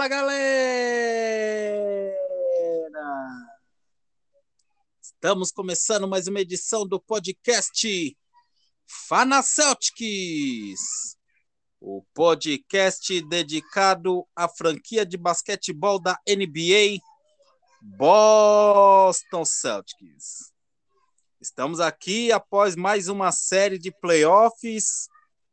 Fala galera! Estamos começando mais uma edição do podcast Fana Celtics, o podcast dedicado à franquia de basquetebol da NBA Boston Celtics. Estamos aqui após mais uma série de playoffs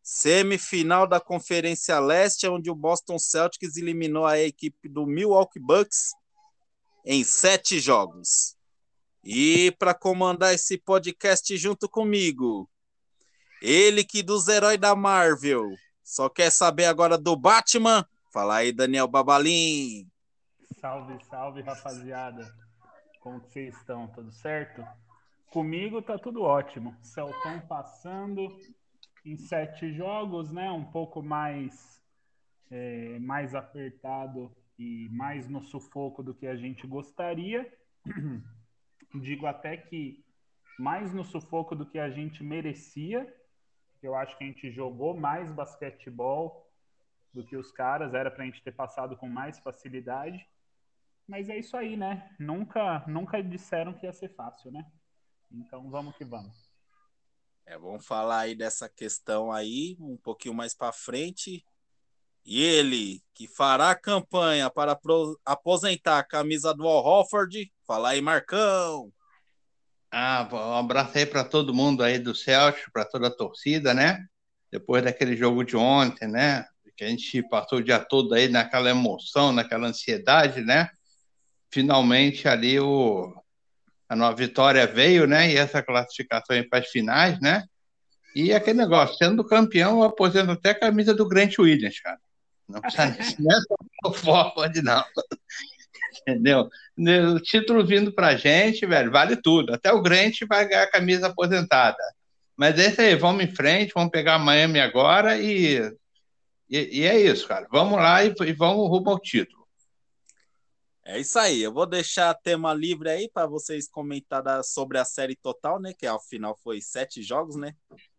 Semifinal da Conferência Leste, onde o Boston Celtics eliminou a equipe do Milwaukee Bucks em sete jogos. E para comandar esse podcast junto comigo, ele que dos heróis da Marvel só quer saber agora do Batman. Fala aí, Daniel Babalim. Salve, salve, rapaziada. Como vocês estão? Tudo certo? Comigo tá tudo ótimo. Celtão passando, em sete jogos, né? Um pouco mais, é, mais apertado e mais no sufoco do que a gente gostaria. Digo até que mais no sufoco do que a gente merecia. Eu acho que a gente jogou mais basquetebol do que os caras, era para a gente ter passado com mais facilidade. Mas é isso aí, né? Nunca, nunca disseram que ia ser fácil, né? Então vamos que vamos. É, vamos falar aí dessa questão aí um pouquinho mais para frente. E ele, que fará campanha para aposentar a camisa do Al Hofford, fala aí, Marcão. Ah, um abraço aí para todo mundo aí do Celtic, para toda a torcida, né? Depois daquele jogo de ontem, né? Que a gente passou o dia todo aí naquela emoção, naquela ansiedade, né? Finalmente ali o, a nova vitória veio, né? E essa classificação para as finais, né? E aquele negócio, sendo campeão, eu aposento até a camisa do Grant Williams, cara. Não precisa nessa forma de não. Entendeu? O título vindo pra gente, velho, vale tudo. Até o Grant vai ganhar a camisa aposentada. Mas é isso aí, vamos em frente, vamos pegar a Miami agora e, e, e é isso, cara. Vamos lá e, e vamos rumo ao título. É isso aí. Eu vou deixar tema livre aí para vocês comentar sobre a série total, né? Que ao final foi sete jogos, né?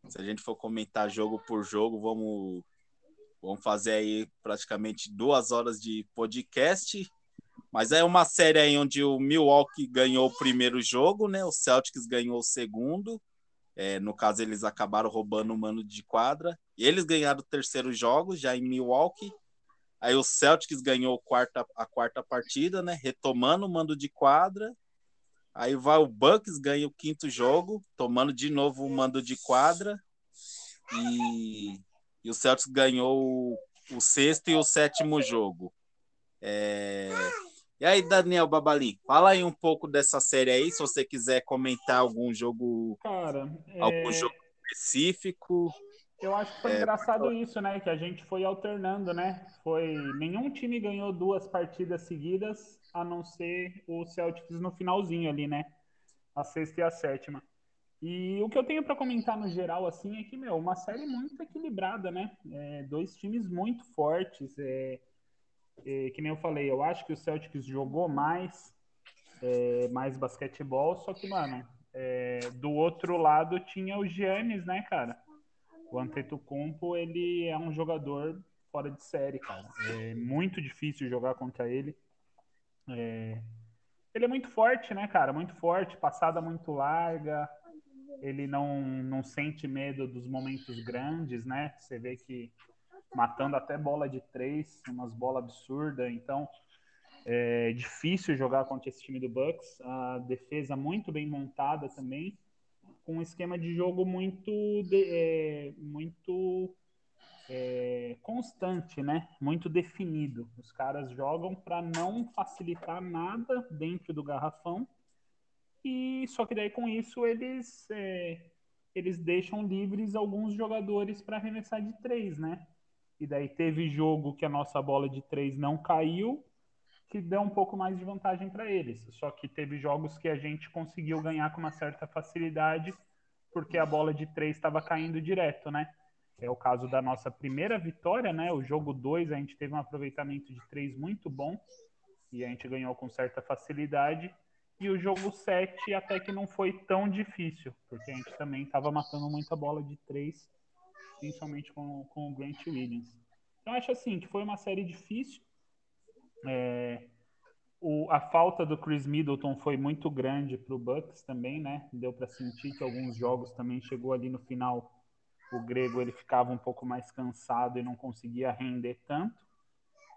Se a gente for comentar jogo por jogo, vamos, vamos fazer aí praticamente duas horas de podcast. Mas é uma série aí onde o Milwaukee ganhou o primeiro jogo, né? O Celtics ganhou o segundo. É, no caso, eles acabaram roubando o mano de quadra. E eles ganharam o terceiro jogo já em Milwaukee. Aí o Celtics ganhou quarta, a quarta partida, né? Retomando o mando de quadra. Aí vai o Bucks, ganha o quinto jogo, tomando de novo o mando de quadra. E, e o Celtics ganhou o, o sexto e o sétimo jogo. É... E aí, Daniel Babali, fala aí um pouco dessa série aí, se você quiser comentar algum jogo. Cara, algum é... jogo específico. Eu acho que foi é, engraçado isso, né? Que a gente foi alternando, né? Foi nenhum time ganhou duas partidas seguidas, a não ser o Celtics no finalzinho ali, né? A sexta e a sétima. E o que eu tenho para comentar no geral, assim, é que, meu, uma série muito equilibrada, né? É, dois times muito fortes. É, é, que nem eu falei, eu acho que o Celtics jogou mais, é, mais basquetebol, só que, mano, é, do outro lado tinha o Giannis, né, cara? O Antetokounmpo, ele é um jogador fora de série, cara. É muito difícil jogar contra ele. É... Ele é muito forte, né, cara? Muito forte, passada muito larga. Ele não, não sente medo dos momentos grandes, né? Você vê que matando até bola de três, umas bolas absurdas. Então, é difícil jogar contra esse time do Bucks. A defesa muito bem montada também com um esquema de jogo muito, de, é, muito é, constante, né? Muito definido. Os caras jogam para não facilitar nada dentro do garrafão e só que daí com isso eles é, eles deixam livres alguns jogadores para arremessar de três, né? E daí teve jogo que a nossa bola de três não caiu que deu um pouco mais de vantagem para eles. Só que teve jogos que a gente conseguiu ganhar com uma certa facilidade, porque a bola de três estava caindo direto, né? É o caso da nossa primeira vitória, né? O jogo 2, a gente teve um aproveitamento de três muito bom e a gente ganhou com certa facilidade. E o jogo 7 até que não foi tão difícil, porque a gente também estava matando muita bola de três, principalmente com, com o Grant Williams. Então acho assim que foi uma série difícil, o, a falta do Chris Middleton foi muito grande para o Bucks também, né? Deu para sentir que alguns jogos também chegou ali no final. O grego ele ficava um pouco mais cansado e não conseguia render tanto.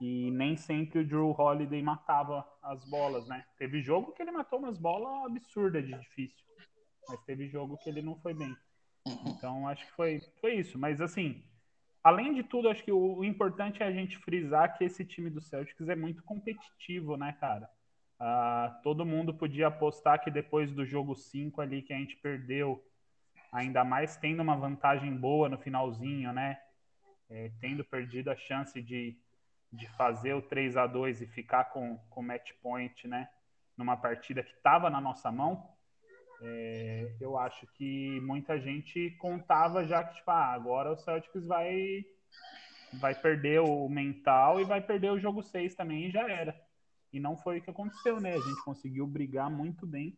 E nem sempre o Drew Holiday matava as bolas, né? Teve jogo que ele matou umas bolas absurdas de difícil, mas teve jogo que ele não foi bem. Uhum. Então acho que foi, foi isso. Mas assim, além de tudo, acho que o, o, importante é a gente frisar que esse time do Celtics é muito competitivo, né, cara? Uh, todo mundo podia apostar que depois do jogo 5 ali que a gente perdeu, ainda mais tendo uma vantagem boa no finalzinho, né? É, tendo perdido a chance de, de fazer o 3 a 2 e ficar com o match point, né? Numa partida que estava na nossa mão, é, eu acho que muita gente contava já que, tipo, ah, agora o Celtics vai, vai perder o mental e vai perder o jogo 6 também e já era. E não foi o que aconteceu, né? A gente conseguiu brigar muito bem.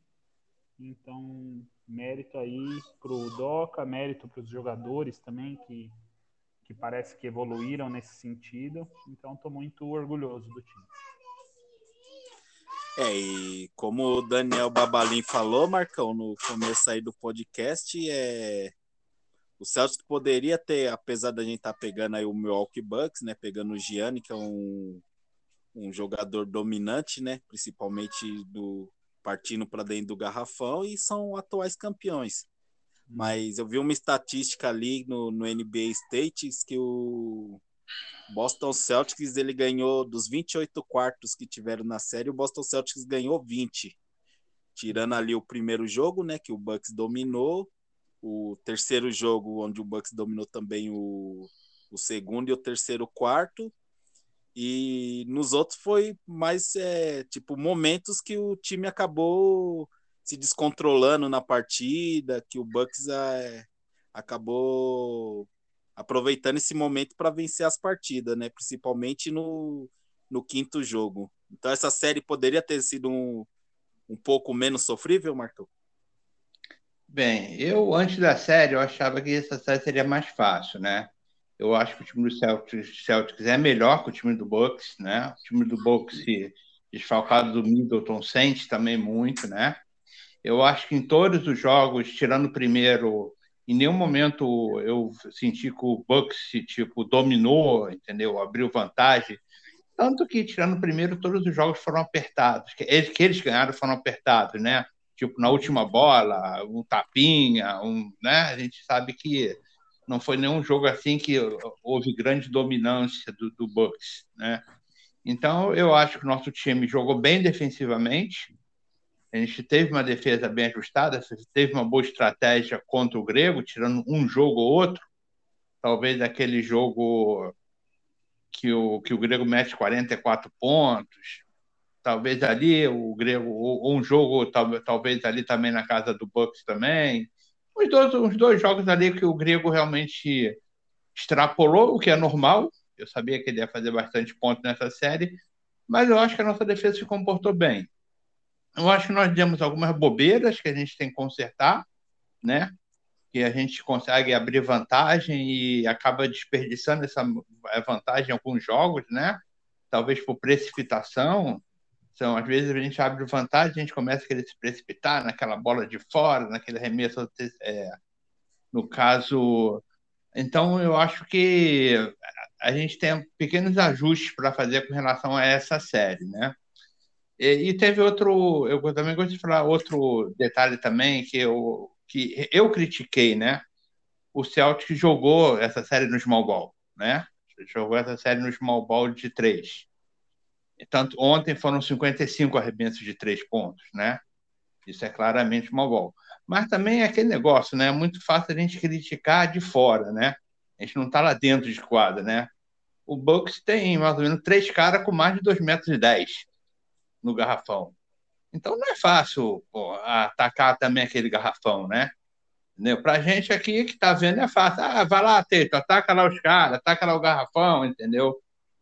Então, mérito aí pro Doca, mérito para os jogadores também, que, que parece que evoluíram nesse sentido. Então, estou muito orgulhoso do time. É, e como o Daniel Babalim falou, Marcão, no começo aí do podcast, é o Celtics poderia ter, apesar da gente estar tá pegando aí o Milwaukee Bucks, né, pegando o Gianni, que é um, um jogador dominante, né, principalmente do partindo para dentro do garrafão e são atuais campeões. Mas eu vi uma estatística ali no, no NBA States que o Boston Celtics ele ganhou dos 28 quartos que tiveram na série, o Boston Celtics ganhou 20. Tirando ali o primeiro jogo, né, que o Bucks dominou, o terceiro jogo onde o Bucks dominou também o, o segundo e o terceiro quarto. E nos outros foi mais é, tipo momentos que o time acabou se descontrolando na partida, que o Bucks é, acabou aproveitando esse momento para vencer as partidas, né? Principalmente no, no quinto jogo. Então essa série poderia ter sido um, um pouco menos sofrível, Marcão? Bem, eu antes da série eu achava que essa série seria mais fácil, né? Eu acho que o time do Celtics, Celtics é melhor que o time do Bucks, né? O time do Bucks desfalcado do Middleton sente também muito, né? Eu acho que em todos os jogos, tirando o primeiro, em nenhum momento eu senti que o Bucks tipo dominou, entendeu? Abriu vantagem. Tanto que tirando o primeiro, todos os jogos foram apertados. Que eles, que eles ganharam foram apertados, né? Tipo na última bola, um tapinha, um, né? A gente sabe que não foi nenhum jogo assim que houve grande dominância do, do Bucks, né? Então eu acho que o nosso time jogou bem defensivamente, a gente teve uma defesa bem ajustada, teve uma boa estratégia contra o Grego, tirando um jogo ou outro. Talvez aquele jogo que o, que o Grego mete 44 pontos. Talvez ali o Grego, ou um jogo, talvez, ali também na casa do Bucks também. Os dois, dois jogos ali que o Grego realmente extrapolou, o que é normal. Eu sabia que ele ia fazer bastante pontos nessa série, mas eu acho que a nossa defesa se comportou bem. Eu acho que nós demos algumas bobeiras que a gente tem que consertar, né? Que a gente consegue abrir vantagem e acaba desperdiçando essa vantagem em alguns jogos, né? Talvez por precipitação. Então, às vezes a gente abre vantagem, a gente começa a querer se precipitar naquela bola de fora, naquele arremesso. É, no caso. Então, eu acho que a gente tem pequenos ajustes para fazer com relação a essa série, né? E, e, teve outro, eu também gosto de falar outro detalhe também que eu, que eu critiquei, né? O Celtic jogou essa série no small ball, né? Jogou essa série no small ball de três. Tanto ontem foram 55 arremessos de três pontos, né? Isso é claramente small ball. Mas também é aquele negócio, né? É muito fácil a gente criticar de fora, né? A gente não está lá dentro de quadra, né? O Bucks tem mais ou menos três caras com mais de 2 metros 10 no garrafão. Então não é fácil pô, atacar também aquele garrafão, né? Para a gente aqui que está vendo é fácil. Ah, vai lá, Teito, ataca lá os caras, ataca lá o garrafão, entendeu?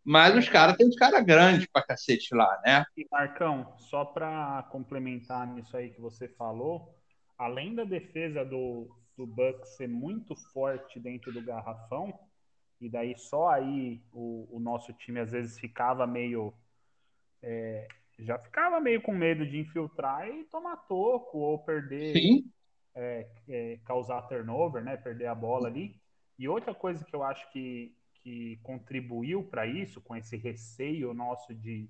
Mas os caras têm os caras grandes para cacete lá, né? E Marcão, só para complementar nisso aí que você falou, além da defesa do, do Bucks ser muito forte dentro do garrafão, e daí só aí o, o nosso time às vezes ficava meio é, já ficava meio com medo de infiltrar e tomar toco ou perder, é, é, causar turnover, né? Perder a bola ali. E outra coisa que eu acho que, que contribuiu para isso, com esse receio nosso de,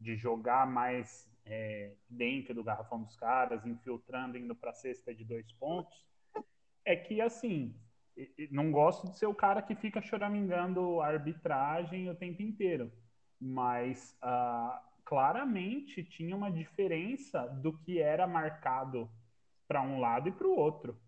de jogar mais é, dentro do garrafão dos caras, infiltrando, indo para a cesta de dois pontos, é que assim, não gosto de ser o cara que fica choramingando a arbitragem o tempo inteiro, mas uh, claramente tinha uma diferença do que era marcado para um lado e para o outro,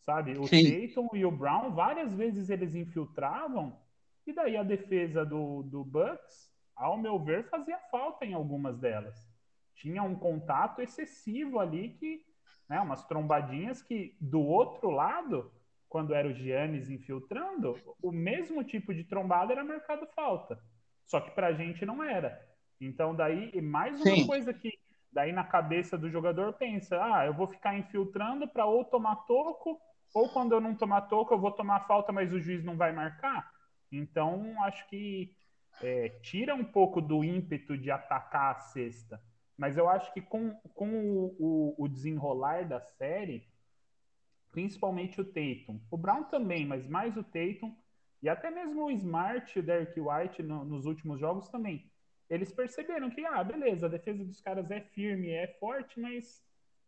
sabe? O Sim. Tatum e o Brown várias vezes eles infiltravam e daí a defesa do, do Bucks, ao meu ver, fazia falta em algumas delas. Tinha um contato excessivo ali que, né, umas trombadinhas que do outro lado quando era o Giannis infiltrando, o mesmo tipo de trombada era marcado falta. Só que para a gente não era. Então, daí, mais uma Sim. coisa que daí na cabeça do jogador pensa: ah, eu vou ficar infiltrando para ou tomar toco, ou quando eu não tomar toco, eu vou tomar falta, mas o juiz não vai marcar. Então, acho que é, tira um pouco do ímpeto de atacar a cesta. Mas eu acho que com, com o, o, o desenrolar da série, principalmente o Tatum. O Brown também, mas mais o Tatum. E até mesmo o Smart e o Derek White no, nos últimos jogos também. Eles perceberam que, ah, beleza, a defesa dos caras é firme, é forte, mas,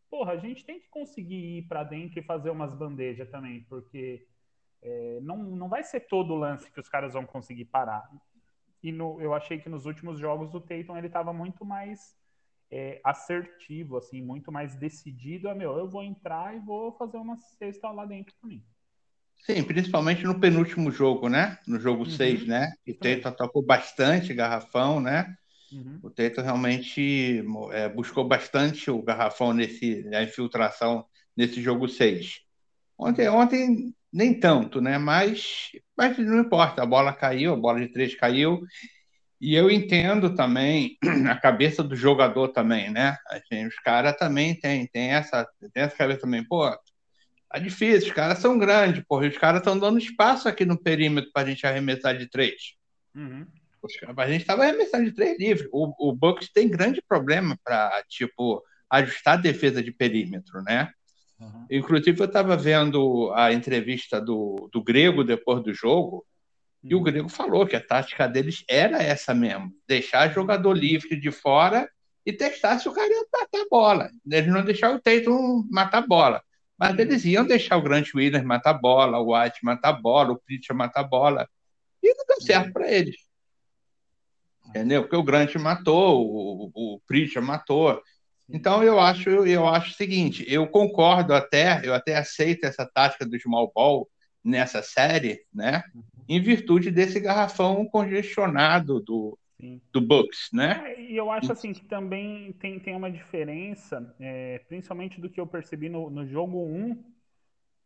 porra, a gente tem que conseguir ir para dentro e fazer umas bandejas também, porque é, não, não vai ser todo o lance que os caras vão conseguir parar. E no, eu achei que nos últimos jogos o Tatum ele estava muito mais é, assertivo, assim, muito mais decidido a meu, eu vou entrar e vou fazer uma cesta lá dentro também. Sim, principalmente no penúltimo jogo, né? No jogo 6, uhum. né? o Teito atacou bastante garrafão, né? Uhum. O Teito realmente é, buscou bastante o garrafão nesse a infiltração nesse jogo 6. Ontem, ontem nem tanto, né? Mas, mas não importa, a bola caiu, a bola de três caiu e eu entendo também a cabeça do jogador também, né? Assim, os caras também têm tem essa, tem essa cabeça também. Pô, tá difícil, os caras são grandes, porra, os caras estão dando espaço aqui no perímetro para a gente arremessar de três. Uhum. A gente estava arremessando de três livres. O, o Bucks tem grande problema para, tipo, ajustar a defesa de perímetro, né? Uhum. Inclusive, eu estava vendo a entrevista do, do Grego depois do jogo, e o uhum. Grego falou que a tática deles era essa mesmo: deixar jogador livre de fora e testar se o cara ia matar a bola. Eles não deixaram o Tatum matar a bola. Mas eles iam deixar o Grant Williams matar a bola, o White matar a bola, o Pritchard matar a bola. E não deu certo para eles. Entendeu? Porque o Grant matou, o, o Pritchard matou. Então eu acho, eu acho o seguinte, eu concordo até, eu até aceito essa tática do small ball nessa série, né? em virtude desse garrafão congestionado do, do Bucks, né? É, e eu acho assim que também tem, tem uma diferença, é, principalmente do que eu percebi no, no jogo 1,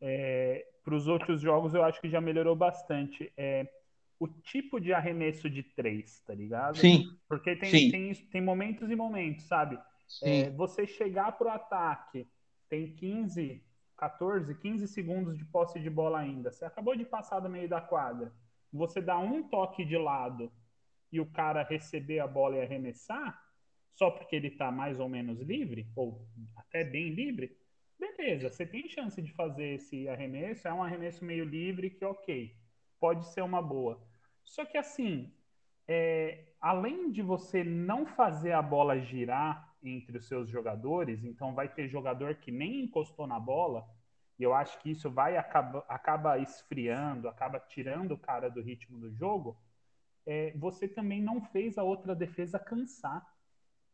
é, para os outros jogos eu acho que já melhorou bastante. É, o tipo de arremesso de três, tá ligado? Sim. Porque tem, Sim. tem, tem momentos e momentos, sabe? É, você chegar pro ataque, tem 15, 14, 15 segundos de posse de bola ainda. Você acabou de passar do meio da quadra. Você dá um toque de lado e o cara receber a bola e arremessar, só porque ele está mais ou menos livre, ou até bem livre, beleza, você tem chance de fazer esse arremesso. É um arremesso meio livre que, ok, pode ser uma boa. Só que assim, é, além de você não fazer a bola girar entre os seus jogadores, então vai ter jogador que nem encostou na bola, e eu acho que isso vai acaba, acaba esfriando, acaba tirando o cara do ritmo do jogo. É, você também não fez a outra defesa cansar,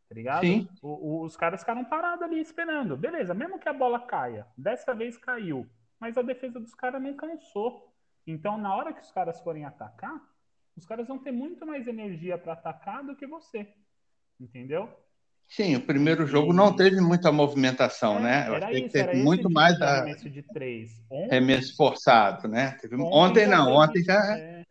tá ligado? Sim. O, o, os caras ficaram parados ali esperando. Beleza, mesmo que a bola caia, dessa vez caiu, mas a defesa dos caras não cansou. Então, na hora que os caras forem atacar, os caras vão ter muito mais energia para atacar do que você. Entendeu? Sim, o primeiro jogo não teve muita movimentação, é, né? Eu achei que teve muito mais a remesso de três. Ontem, remesso forçado, né? Teve... Ontem, ontem não, ontem já é...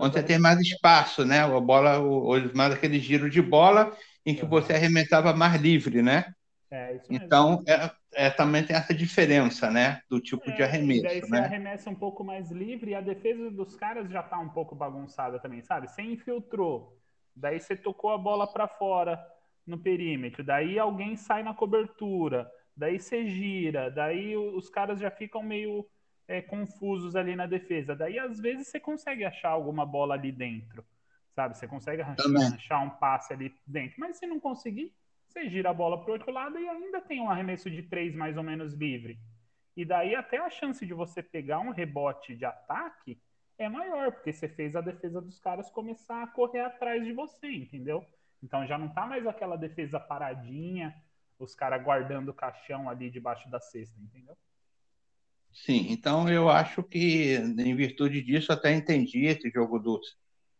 ontem tem mais espaço, né? A bola, o, mais aquele giro de bola em que uhum. você arremessava mais livre, né? É, então, é, é, também tem essa diferença, né? Do tipo de é, arremesso. Daí você né? arremessa um pouco mais livre e a defesa dos caras já tá um pouco bagunçada também, sabe? Você infiltrou, daí você tocou a bola para fora no perímetro, daí alguém sai na cobertura, daí você gira, daí os caras já ficam meio é, confusos ali na defesa. Daí às vezes você consegue achar alguma bola ali dentro, sabe? Você consegue achar um passe ali dentro, mas se não conseguir, você gira a bola para o outro lado e ainda tem um arremesso de três mais ou menos livre. E daí até a chance de você pegar um rebote de ataque é maior, porque você fez a defesa dos caras começar a correr atrás de você, entendeu? Então já não tá mais aquela defesa paradinha, os caras guardando o caixão ali debaixo da cesta, entendeu? Sim, então eu acho que, em virtude disso, até entendi esse jogo do,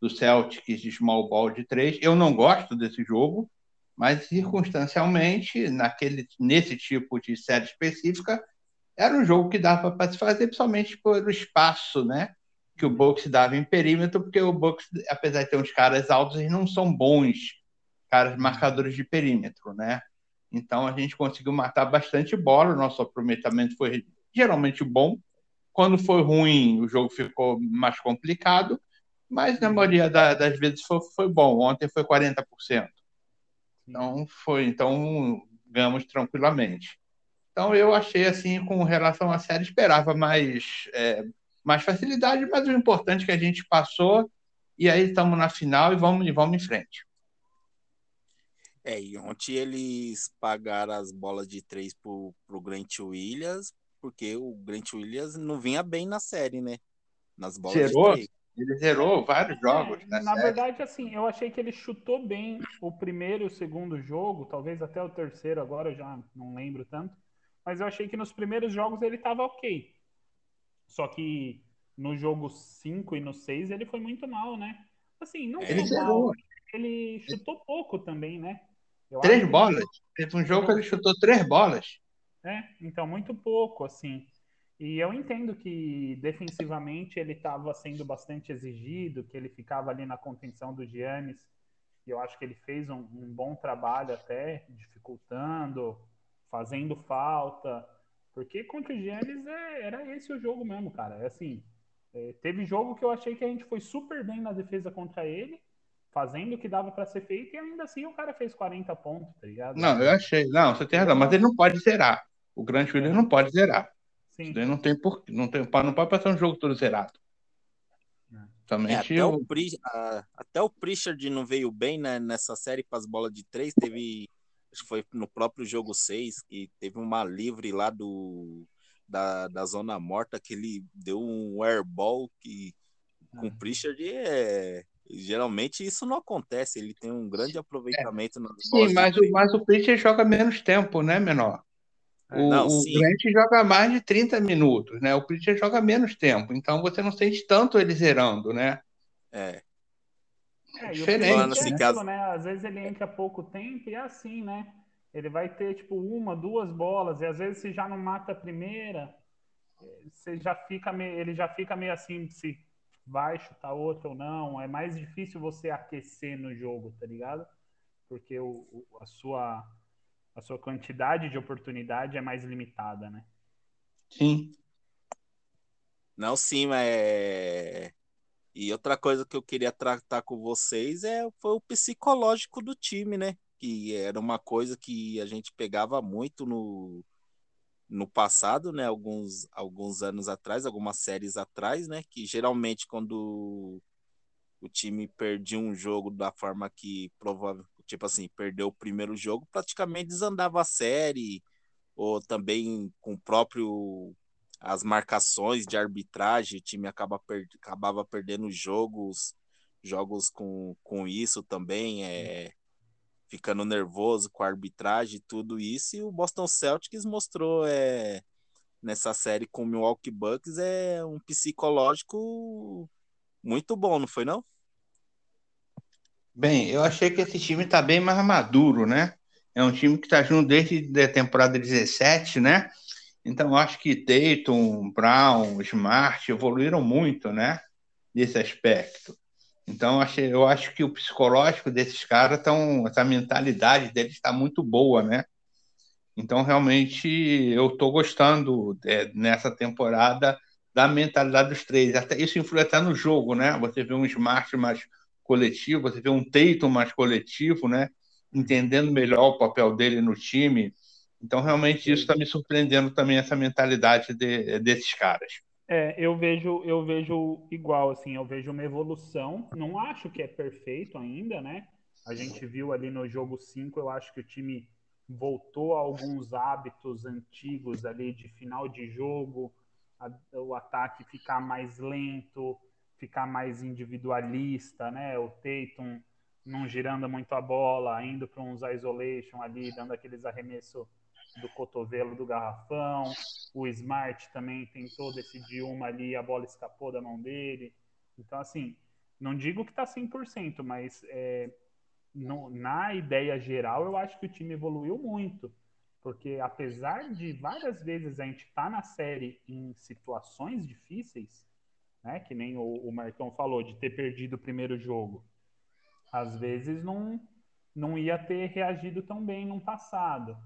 do Celtics de small ball de três. Eu não gosto desse jogo, mas circunstancialmente, naquele, nesse tipo de série específica, era um jogo que dava para se fazer, principalmente pelo espaço né, que o Bucks dava em perímetro, porque o Bucks, apesar de ter uns caras altos, eles não são bons caras marcadores de perímetro, né? Então a gente conseguiu matar bastante bola, o nosso aproveitamento foi geralmente bom. Quando foi ruim, o jogo ficou mais complicado, mas na maioria das vezes foi, foi bom. Ontem foi 40%. Então foi, então ganhamos tranquilamente. Então eu achei assim, com relação à série, esperava mais, é, mais facilidade, mas o importante é que a gente passou e aí estamos na final e vamos, e vamos em frente. É, e ontem eles pagaram as bolas de três pro, pro Grant Williams, porque o Grant Williams não vinha bem na série, né? Nas bolas zerou. Ele zerou vários jogos. É, na, na verdade, assim, eu achei que ele chutou bem o primeiro e o segundo jogo, talvez até o terceiro agora, eu já não lembro tanto. Mas eu achei que nos primeiros jogos ele estava ok. Só que no jogo 5 e no 6 ele foi muito mal, né? Assim, não ele foi mal. Ele chutou pouco também, né? Eu três bolas. Teve um jogo que ele chutou três bolas. É, então muito pouco, assim. E eu entendo que defensivamente ele estava sendo bastante exigido, que ele ficava ali na contenção do Giannis. E eu acho que ele fez um, um bom trabalho até, dificultando, fazendo falta. Porque contra o Giannis é, era esse o jogo mesmo, cara. É assim, é, teve jogo que eu achei que a gente foi super bem na defesa contra ele fazendo o que dava para ser feito e ainda assim o cara fez 40 pontos, tá ligado? Não, eu achei. Não, você tem razão, mas ele não pode zerar. O Grant Williams não pode zerar. Sim. Ele não tem por não tem não pode passar um jogo todo zerado. Também é, até, eu... o Pri, uh, até o Pritchard não veio bem né, nessa série para as bolas de três. Teve, acho que foi no próprio jogo 6, que teve uma livre lá do, da, da zona morta que ele deu um airball que com o é. Pritchard é, Geralmente isso não acontece, ele tem um grande aproveitamento é. nas Sim, mas o, mas o Pitcher joga menos tempo, né, menor? É, o, não, o Grant joga mais de 30 minutos, né? O Pitcher joga menos tempo, então você não sente tanto ele zerando, né? É. É, diferente. Assim, é caso... né? Às vezes ele entra pouco tempo e é assim, né? Ele vai ter tipo uma, duas bolas, e às vezes se já não mata a primeira, você já fica meio, ele já fica meio assim, se vai chutar outro ou não. É mais difícil você aquecer no jogo, tá ligado? Porque o, o, a, sua, a sua quantidade de oportunidade é mais limitada, né? Sim. Não, sim, mas. É... E outra coisa que eu queria tratar com vocês é foi o psicológico do time, né? Que era uma coisa que a gente pegava muito no, no passado, né, alguns, alguns anos atrás, algumas séries atrás, né, que geralmente quando o time perdia um jogo da forma que provável, tipo assim, perdeu o primeiro jogo, praticamente desandava a série, ou também com o próprio as marcações de arbitragem, o time acaba per, acabava perdendo jogos, jogos com, com isso também, é, ficando nervoso com a arbitragem e tudo isso, e o Boston Celtics mostrou é, nessa série com o Milwaukee Bucks é um psicológico muito bom, não foi não? Bem, eu achei que esse time está bem mais maduro, né? É um time que está junto desde a temporada 17, né? Então, acho que Tatum, Brown, Smart evoluíram muito, né? Nesse aspecto. Então, eu acho que o psicológico desses caras estão. Essa mentalidade deles está muito boa, né? Então, realmente, eu estou gostando é, nessa temporada da mentalidade dos três. Até isso influi até no jogo, né? Você vê um Smart mais coletivo, você vê um Tatum mais coletivo, né? entendendo melhor o papel dele no time. Então, realmente, isso está me surpreendendo também, essa mentalidade de, desses caras. É, eu vejo, eu vejo igual, assim, eu vejo uma evolução. Não acho que é perfeito ainda, né? A gente viu ali no jogo 5, eu acho que o time voltou a alguns hábitos antigos ali de final de jogo, a, o ataque ficar mais lento, ficar mais individualista, né? O Tatum não girando muito a bola, indo para uns isolation ali, dando aqueles arremessos do cotovelo do garrafão. O Smart também tentou decidir uma ali, a bola escapou da mão dele. Então, assim, não digo que está 100%, mas é, no, na ideia geral, eu acho que o time evoluiu muito. Porque apesar de várias vezes a gente estar tá na série em situações difíceis, né, que nem o, o Marcão falou, de ter perdido o primeiro jogo, às vezes não, não ia ter reagido tão bem no passado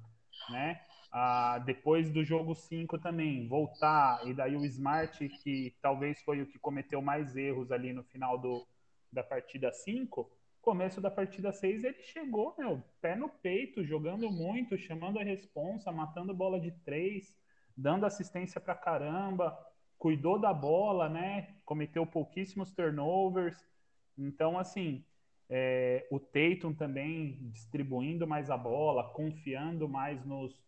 né? Ah, depois do jogo 5 também, voltar, e daí o Smart, que talvez foi o que cometeu mais erros ali no final do, da partida 5, começo da partida 6 ele chegou, meu, pé no peito, jogando muito, chamando a responsa, matando bola de três, dando assistência pra caramba, cuidou da bola, né? Cometeu pouquíssimos turnovers. Então, assim, é, o Tatum também distribuindo mais a bola, confiando mais nos,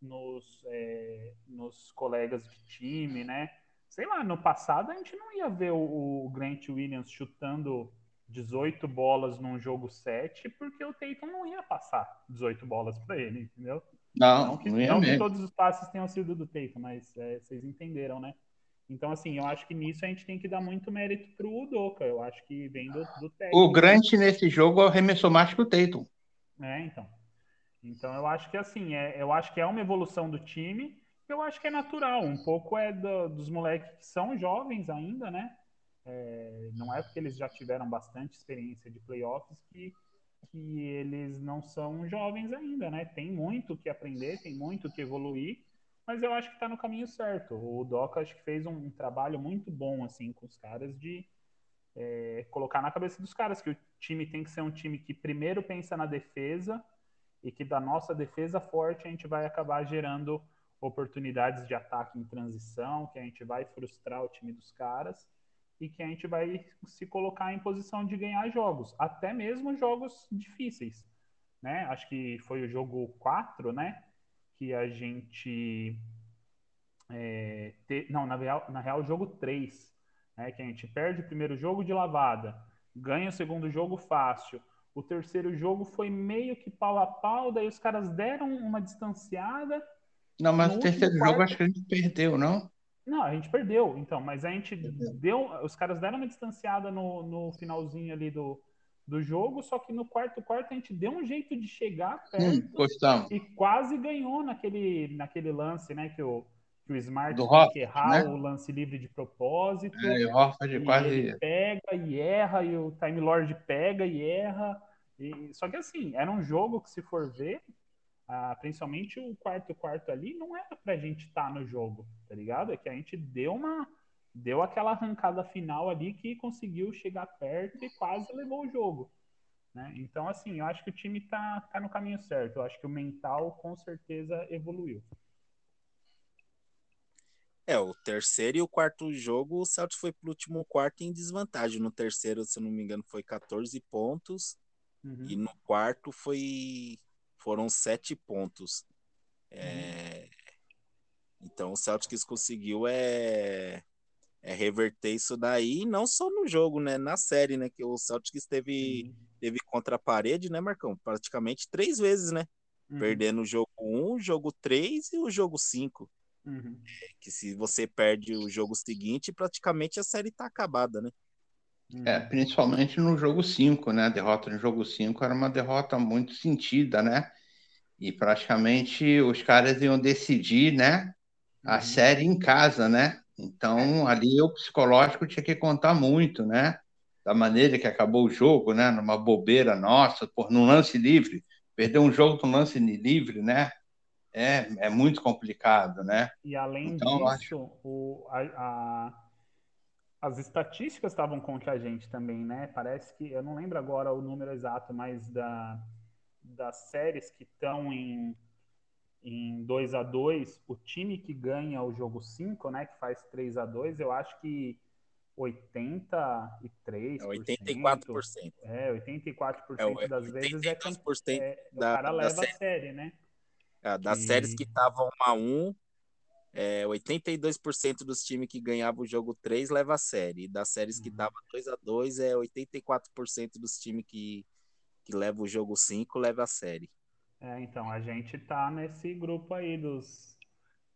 nos, é, nos colegas de time, né? Sei lá, no passado a gente não ia ver o, o Grant Williams chutando 18 bolas num jogo 7, porque o Tatum não ia passar 18 bolas para ele, entendeu? Não, não que, não, não que todos os passes tenham sido do Tatum, mas é, vocês entenderam, né? Então, assim, eu acho que nisso a gente tem que dar muito mérito pro Udoka. Eu acho que vem do, do técnico. O Grant nesse jogo arremessou mais que o Tatum. É, então. Então, eu acho que, assim, é, eu acho que é uma evolução do time. Eu acho que é natural. Um pouco é do, dos moleques que são jovens ainda, né? É, não é porque eles já tiveram bastante experiência de playoffs que, que eles não são jovens ainda, né? Tem muito que aprender, tem muito que evoluir mas eu acho que está no caminho certo. O Doca acho que fez um, trabalho muito bom assim com os caras de é, colocar na cabeça dos caras que o time tem que ser um time que primeiro pensa na defesa e que da nossa defesa forte a gente vai acabar gerando oportunidades de ataque em transição, que a gente vai frustrar o time dos caras e que a gente vai se colocar em posição de ganhar jogos, até mesmo jogos difíceis, né? Acho que foi o jogo 4, né? Que a gente. É, te, não, na real, na real, jogo 3, né, que a gente perde o primeiro jogo de lavada, ganha o segundo jogo fácil. O terceiro jogo foi meio que pau a pau, daí os caras deram uma distanciada. Não, mas o terceiro quarto... jogo acho que a gente perdeu, não? Não, a gente perdeu, então, mas a gente deu. Os caras deram uma distanciada no, no finalzinho ali do, do jogo, só que no quarto quarto a gente deu um jeito de chegar perto hum, e quase ganhou naquele, naquele lance, né, que o, que o Smart que errar né? o lance livre de propósito. É, o Hofford quase ele pega e erra e o Time Lord pega e erra. E, só que assim, era um jogo que se for ver, ah, principalmente o quarto quarto ali, não era pra gente estar tá no jogo, tá ligado? É que a gente deu uma deu aquela arrancada final ali que conseguiu chegar perto e quase levou o jogo. Né? Então, assim, eu acho que o time tá, tá no caminho certo. Eu acho que o mental com certeza evoluiu. É, o terceiro e o quarto jogo, o Celtic foi pro último quarto em desvantagem. No terceiro, se eu não me engano, foi 14 pontos. Uhum. E no quarto foi foram 7 pontos. É... Uhum. Então o Celtics conseguiu é é, reverter isso daí, não só no jogo, né? Na série, né? Que o Celtics teve, teve contra a parede, né, Marcão? Praticamente três vezes, né? Uhum. Perdendo o jogo 1, um, jogo 3 e o jogo 5. Uhum. É, que se você perde o jogo seguinte, praticamente a série tá acabada, né? É, principalmente no jogo 5, né? A derrota no jogo 5 era uma derrota muito sentida, né? E praticamente os caras iam decidir, né? A uhum. série em casa, né? Então, ali o psicológico tinha que contar muito, né? Da maneira que acabou o jogo, né? Numa bobeira nossa, por num lance livre. Perder um jogo num lance livre, né? É, é muito complicado, né? E além então, disso, acho... o, a, a, as estatísticas estavam contra a gente também, né? Parece que, eu não lembro agora o número exato, mas da, das séries que estão em, em 2 a 2 o time que ganha o jogo 5, né, que faz 3 a 2 eu acho que 83%. É 84%. É, 84% é, das 82% vezes é, é da, o cara leva série. a série, né? É, das e... séries que estavam 1 a 1 é, 82% dos times que ganhavam o jogo 3 leva a série. E das séries que estavam uhum. 2 a 2 é 84% dos times que, que levam o jogo 5 leva a série. É, então, a gente tá nesse grupo aí dos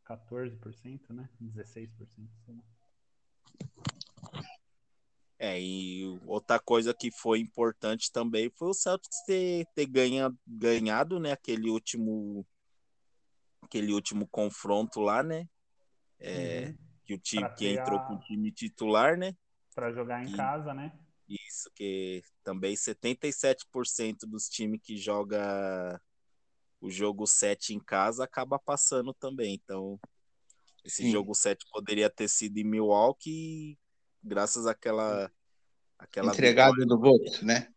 14%, né? 16%, sei lá. É, e outra coisa que foi importante também foi o Celtics ter, ter ganha, ganhado, né, aquele último aquele último confronto lá, né? É, uhum. Que o time que entrou com o time titular, né? Para jogar em e, casa, né? Isso, que também 77% dos times que joga o jogo 7 em casa acaba passando também. Então, esse Sim. jogo 7 poderia ter sido em Milwaukee graças àquela. àquela Entregado vitória. do Bucks, né?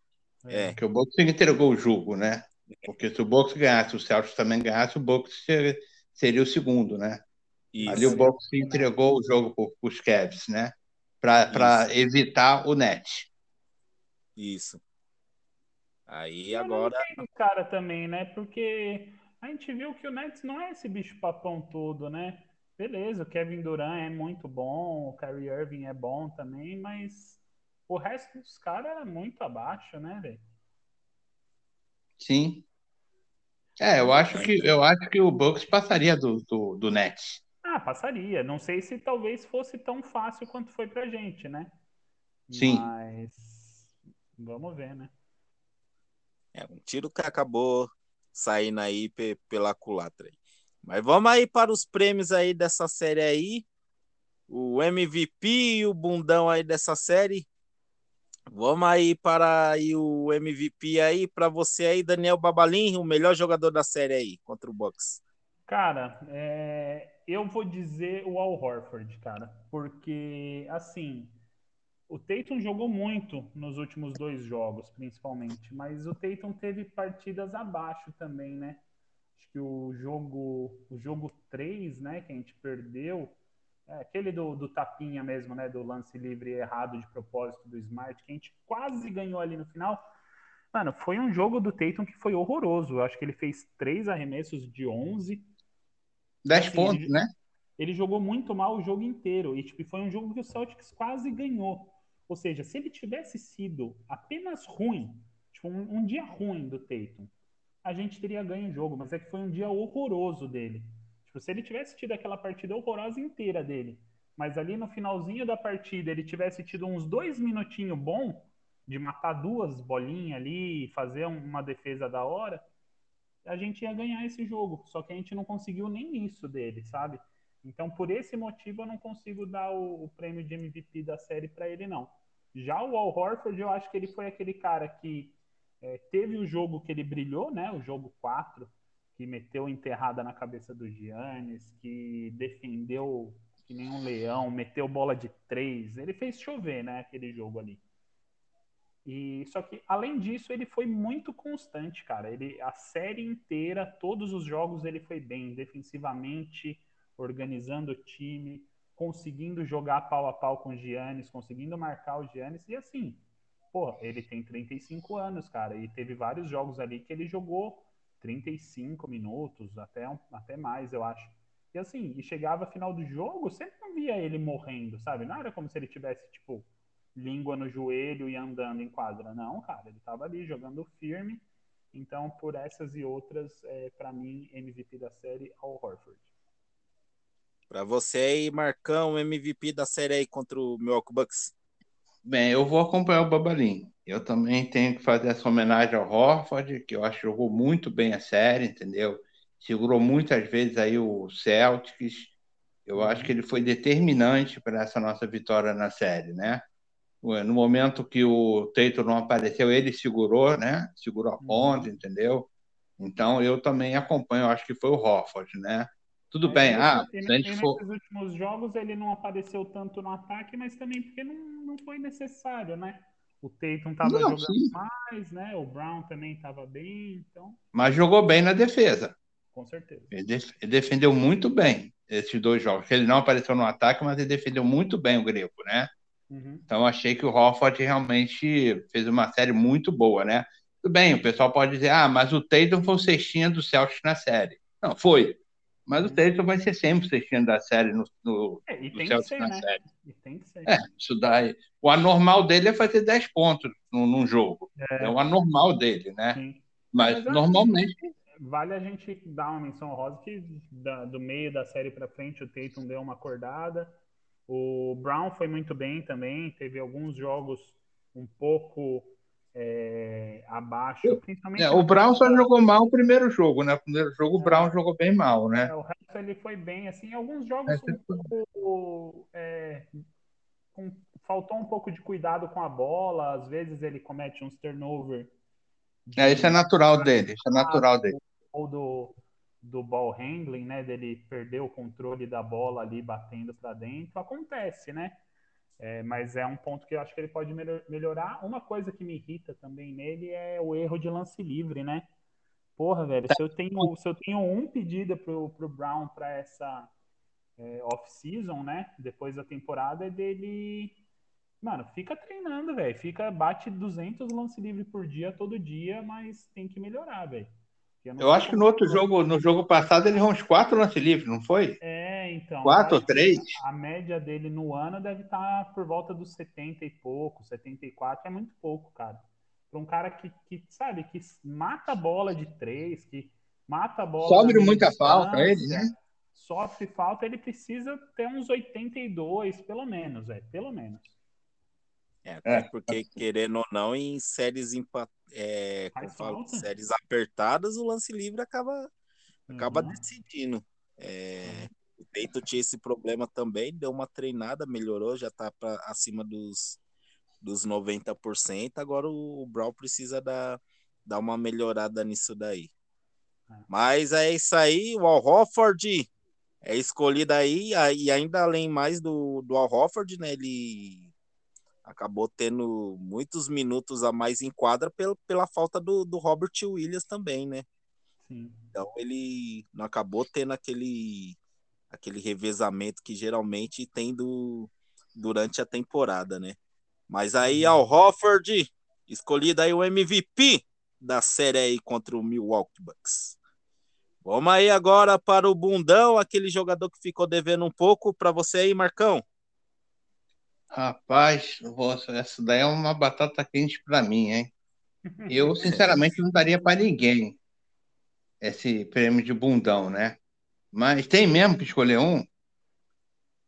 É. Porque o Bucks entregou o jogo, né? Porque se o Bucks ganhasse, o Celtics também ganhasse, o Bucks seria o segundo, né? Isso. Ali o Bucks entregou o jogo para os Cavs, né? Para evitar o net. Isso. Aí Eu agora. Não cara também, né? Porque a gente viu que o Nets não é esse bicho papão todo, né? beleza, o Kevin Durant é muito bom, o Kyrie Irving é bom também, mas o resto dos caras era muito abaixo, né, velho? Sim. É, eu acho que eu acho que o Bucks passaria do, do, do Nets. Ah, passaria. Não sei se talvez fosse tão fácil quanto foi pra gente, né? Sim. Mas vamos ver, né? É um tiro que acabou saindo aí pela culatra aí. Mas vamos aí para os prêmios aí dessa série aí. O MVP e o bundão aí dessa série. Vamos aí para aí o MVP aí para você aí, Daniel Babalim, o melhor jogador da série aí contra o Bucks. Cara, é... eu vou dizer o Al Horford, cara, porque assim, o Tatum jogou muito nos últimos dois jogos, principalmente, mas o Tatum teve partidas abaixo também, né? que o jogo, o jogo 3, né, que a gente perdeu, é aquele do, do tapinha mesmo, né, do lance livre errado de propósito do Smart, que a gente quase ganhou ali no final. Mano, foi um jogo do Tatum que foi horroroso. Eu acho que ele fez três arremessos de 11. 10 assim, pontos, ele, né? Ele jogou muito mal o jogo inteiro. E tipo, foi um jogo que o Celtics quase ganhou. Ou seja, se ele tivesse sido apenas ruim, tipo, um, um dia ruim do Tatum, a gente teria ganho o jogo, mas é que foi um dia horroroso dele. Tipo, se ele tivesse tido aquela partida horrorosa inteira dele, mas ali no finalzinho da partida ele tivesse tido uns dois minutinhos bom de matar duas bolinhas ali fazer uma defesa da hora, a gente ia ganhar esse jogo. Só que a gente não conseguiu nem isso dele, sabe? Então, por esse motivo, eu não consigo dar o, o prêmio de MVP da série para ele, não. Já o Al Horford, eu acho que ele foi aquele cara que é, teve o jogo que ele brilhou, né? O jogo 4, que meteu enterrada na cabeça do Giannis, que defendeu que nem um leão, meteu bola de três. Ele fez chover, né? Aquele jogo ali. E só que além disso, ele foi muito constante, cara. Ele a série inteira, todos os jogos ele foi bem defensivamente, organizando o time, conseguindo jogar pau a pau com o Giannis, conseguindo marcar o Giannis e assim, pô, ele tem 35 anos, cara, e teve vários jogos ali que ele jogou 35 minutos, até, até mais, eu acho. E assim, e chegava final do jogo, sempre não via ele morrendo, sabe? Não era como se ele tivesse, tipo, língua no joelho e andando em quadra. Não, cara, ele tava ali jogando firme. Então, por essas e outras, é, para mim, MVP da série, Al Horford. Para você aí, Marcão, MVP da série aí contra o Milwaukee Bucks. Bem, eu vou acompanhar o Babalim. Eu também tenho que fazer essa homenagem ao Horford, que eu acho que jogou muito bem a série, entendeu? Segurou muitas vezes aí o Celtics. Eu acho que ele foi determinante para essa nossa vitória na série, né? No momento que o Tatum não apareceu, ele segurou, né? Segurou a ponta, uhum. entendeu? Então eu também acompanho, eu acho que foi o Horford, né? Tudo bem. ah, se a gente for... Nesses últimos jogos ele não apareceu tanto no ataque, mas também porque não, não foi necessário, né? O Tatum tava não, jogando sim. mais, né? O Brown também tava bem, então. Mas jogou bem na defesa. Com certeza. Ele, def ele defendeu muito bem esses dois jogos. Ele não apareceu no ataque, mas ele defendeu muito bem o Greco, né? Uhum. Então achei que o Hofford realmente fez uma série muito boa, né? Tudo bem, o pessoal pode dizer, ah, mas o Tatum foi o cestinha do Celtics na série. Não, foi. Mas o Tatum vai ser sempre o cestinha da série no, no, é, e tem ser, na né? série. E tem que ser. É, isso daí. O anormal dele é fazer 10 pontos num, num jogo. É. é. o anormal dele, né? Sim. Mas, Mas normalmente. Vale a gente dar uma menção rosa que da, do meio da série para frente o Tatum deu uma acordada. O Brown foi muito bem também, teve alguns jogos um pouco é, abaixo, principalmente. É, o Brown só jogou mal o primeiro jogo, né? O primeiro jogo o Brown jogou bem mal, né? É, o resto ele foi bem, assim, alguns jogos um pouco, é, com, faltou um pouco de cuidado com a bola, às vezes ele comete uns turnover. De, é, isso é natural dele, isso é natural dele. Ou do, do ball handling, né? Dele perder o controle da bola ali batendo para dentro, acontece, né? É, mas é um ponto que eu acho que ele pode melhorar. Uma coisa que me irrita também nele é o erro de lance livre, né? Porra, velho, se eu tenho, se eu tenho um pedido pro, pro Brown para essa é, off-season, né? Depois da temporada, é dele. Mano, fica treinando, velho. Fica, bate 200 lance livre por dia, todo dia, mas tem que melhorar, velho. Eu, eu acho que no outro jogo, no jogo passado, ele errou uns quatro lance livres, não foi? É, então. Quatro ou três? A média dele no ano deve estar por volta dos 70 e pouco, 74, é muito pouco, cara. Para um cara que, que, sabe, que mata a bola de três, que mata a bola. Sofre muita falta, ele, né? Sofre falta, ele precisa ter uns 82, pelo menos, é, pelo menos. É, é, porque querendo ou não, em séries empat... é, falo, séries apertadas, o lance livre acaba, uhum. acaba decidindo. É, o Teito tinha esse problema também, deu uma treinada, melhorou, já tá pra, acima dos, dos 90%. Agora o, o Brown precisa dar, dar uma melhorada nisso daí. É. Mas é isso aí, o Al Hofford é escolhido aí, e ainda além mais do, do Al Hofford, né? Ele acabou tendo muitos minutos a mais em quadra pela, pela falta do, do Robert Williams também, né? Sim. Então ele não acabou tendo aquele, aquele revezamento que geralmente tem do, durante a temporada, né? Mas aí uhum. Al Hofford, escolhido aí o MVP da série aí contra o Milwaukee Bucks. Vamos aí agora para o bundão, aquele jogador que ficou devendo um pouco para você aí, Marcão. Rapaz, essa daí é uma batata quente para mim, hein? Eu, sinceramente, não daria para ninguém esse prêmio de bundão, né? Mas tem mesmo que escolher um?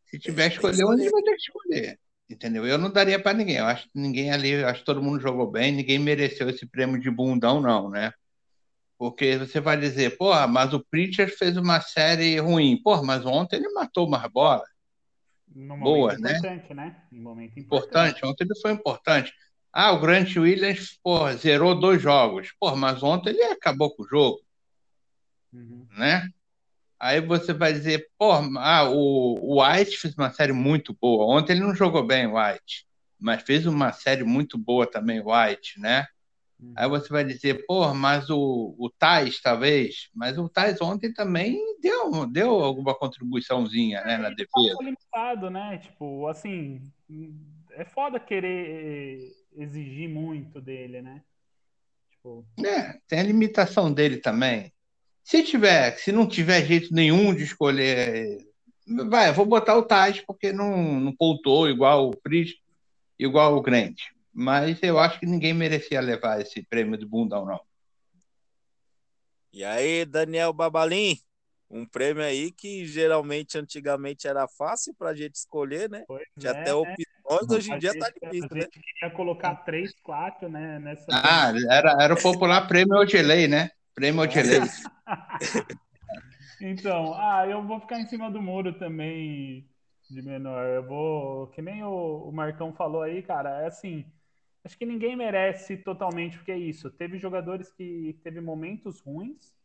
Se tiver que escolher um, ele vai ter que escolher. Entendeu? Eu não daria para ninguém. Eu acho que ninguém ali, acho que todo mundo jogou bem, ninguém mereceu esse prêmio de bundão, não, né? Porque você vai dizer, porra, mas o Preacher fez uma série ruim. Porra, mas ontem ele matou mais bola boa, né? importante, né? Um momento importante. importante. Ontem ele foi importante. Ah, o Grant Williams, pô, zerou dois jogos. Pô, mas ontem ele acabou com o jogo. Uhum. Né? Aí você vai dizer, pô, ah, o, White fez uma série muito boa. Ontem ele não jogou bem, o White, mas fez uma série muito boa também, o White, né? Uhum. Aí você vai dizer, pô, mas o, o Tais, talvez, mas o Tais ontem também deu, deu alguma contribuiçãozinha né, na defesa. Tá limitado, né? Tipo, assim, é foda querer exigir muito dele, né? Tipo... É, tem a limitação dele também. Se tiver, se não tiver jeito nenhum de escolher, vai, vou botar o Tais porque não, não pontuou igual o Pris, igual o Grant mas eu acho que ninguém merecia levar esse prêmio de bundão, não. E aí, Daniel Babalim, um prêmio aí que geralmente, antigamente, era fácil para a gente escolher, né? Pois Tinha é, até opções, né? hoje em dia tá difícil, né? queria colocar três, quatro, né? Nessa... Ah, era, era o popular prêmio Ogelei, né? Prêmio Ogelei. então, ah, eu vou ficar em cima do muro também, de menor. Eu vou, que nem o, o Marcão falou aí, cara, é assim acho que ninguém merece totalmente, porque é isso. Teve jogadores que teve momentos ruins,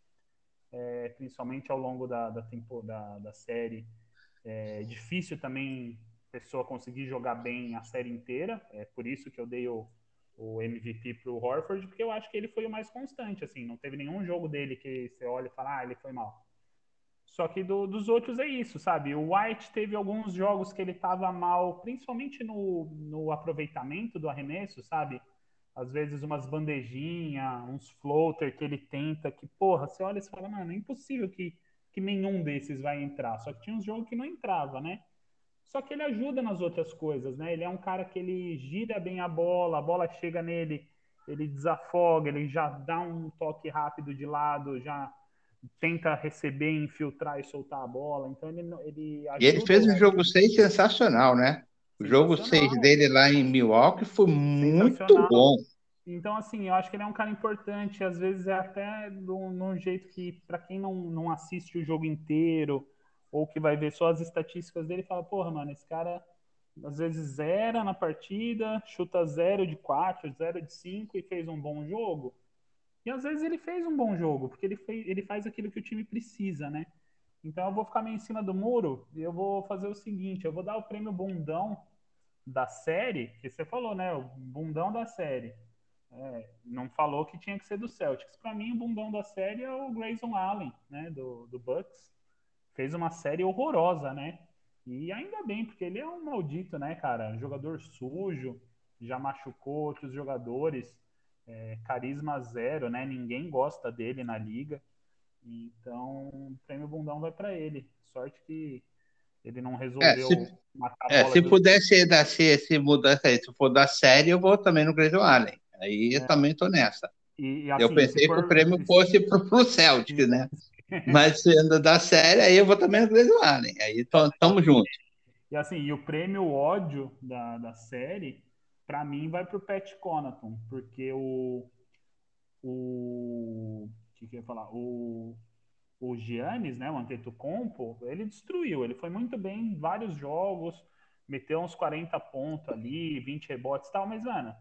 é, principalmente ao longo da, da, tempo, da, da série. É difícil também pessoa conseguir jogar bem a série inteira. É por isso que eu dei o, o MVP para o Horford, porque eu acho que ele foi o mais constante, assim, não teve nenhum jogo dele que você olha e fala, ah, ele foi mal. Só que do, dos outros é isso, sabe? O White teve alguns jogos que ele estava mal, principalmente no, no aproveitamento do arremesso, sabe? Às vezes umas bandejinhas, uns floater que ele tenta, que, porra, você olha e fala, mano, é impossível que, que nenhum desses vai entrar. Só que tinha uns jogos que não entrava, né? Só que ele ajuda nas outras coisas, né? Ele é um cara que ele gira bem a bola, a bola chega nele, ele desafoga, ele já dá um toque rápido de lado, já tenta receber, infiltrar e soltar a bola. Então ele ele E ele fez o jogo 6 sensacional, né? O jogo 6 dele lá em Milwaukee foi muito bom. Então, assim, eu acho que ele é um cara importante. Às vezes é até num jeito que, para quem não, não assiste o jogo inteiro, ou que vai ver só as estatísticas dele, fala, porra, mano, esse cara às vezes zera na partida, chuta zero de quatro, zero de cinco e fez um bom jogo. E às vezes ele fez um bom jogo, porque ele, fez, ele faz aquilo que o time precisa, né? Então eu vou ficar meio em cima do muro e eu vou fazer o seguinte: eu vou dar o prêmio bundão da série, que você falou, né? O bundão da série. É, não falou que tinha que ser do Celtics. Para mim, o bundão da série é o Grayson Allen, né? Do, do Bucks fez uma série horrorosa, né? E ainda bem, porque ele é um maldito, né, cara? Jogador sujo, já machucou outros jogadores, é, carisma zero, né? Ninguém gosta dele na liga. Então, o prêmio bundão vai para ele. Sorte que ele não resolveu é, se, matar a é, bola. Se do... pudesse dar se, se mudança aí, se for da série, eu vou também no Grayson Allen. Aí é. eu também tô nessa. E, assim, eu pensei for... que o prêmio fosse pro, pro Celtic, né? Mas sendo da série, aí eu vou também no Grey's Allen. Aí tamo junto. E assim, e o prêmio ódio da, da série, para mim, vai pro Pat Conaton, porque o. O. Que, que eu ia falar? O. O Giannis, né, o Antetokounmpo, ele destruiu. Ele foi muito bem em vários jogos, meteu uns 40 pontos ali, 20 rebotes e tal, mas, mano,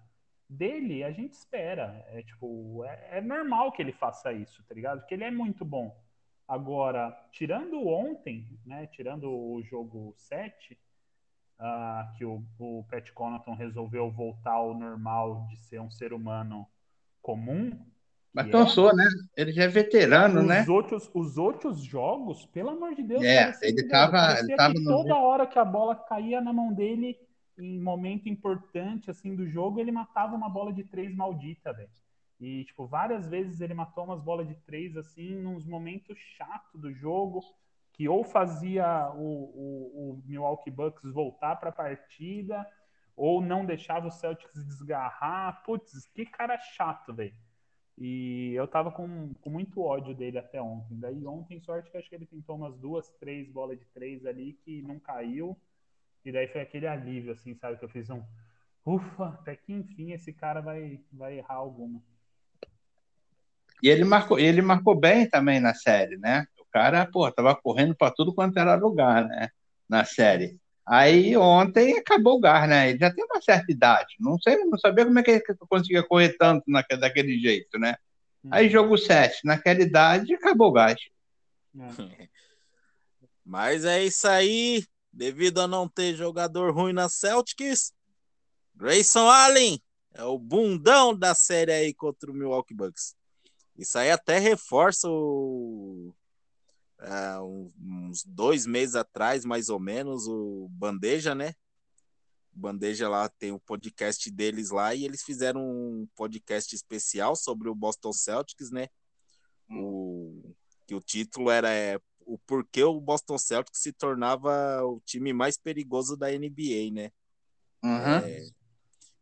dele a gente espera. É tipo, é, é normal que ele faça isso, tá ligado? Porque ele é muito bom. Agora, tirando ontem, né, tirando o jogo 7, uh, que o, o Pat Connaughton resolveu voltar ao normal de ser um ser humano comum. Mas cansou, é, né? Ele já é veterano, os né? Outros, os outros jogos, pelo amor de Deus, é, ele estava ele tava no... toda hora que a bola caía na mão dele, em momento importante assim do jogo, ele matava uma bola de três maldita, velho. E, tipo, várias vezes ele matou umas bolas de três, assim, nos momentos chatos do jogo, que ou fazia o, o, o Milwaukee Bucks voltar para a partida, ou não deixava o Celtics desgarrar. Putz, que cara chato, velho. E eu tava com, com muito ódio dele até ontem. Daí ontem, sorte que acho que ele tentou umas duas, três bolas de três ali que não caiu. E daí foi aquele alívio, assim, sabe? Que eu fiz um ufa, até que enfim esse cara vai, vai errar alguma. E ele marcou, ele marcou bem também na série, né? O cara, pô, tava correndo para tudo quanto era lugar, né? Na série. Aí ontem acabou o gás, né? Ele já tem uma certa idade. Não sei, não sabia como é que ele conseguia correr tanto naquele, daquele jeito, né? Aí uhum. jogo 7, naquela idade, acabou o gás. É. Mas é isso aí. Devido a não ter jogador ruim na Celtics, Grayson Allen é o bundão da série aí contra o Milwaukee Bucks. Isso aí até reforça o, é, uns dois meses atrás, mais ou menos, o Bandeja, né? Bandeja lá tem o podcast deles lá e eles fizeram um podcast especial sobre o Boston Celtics, né? O, que o título era é, o porquê o Boston Celtics se tornava o time mais perigoso da NBA, né? Uhum. É,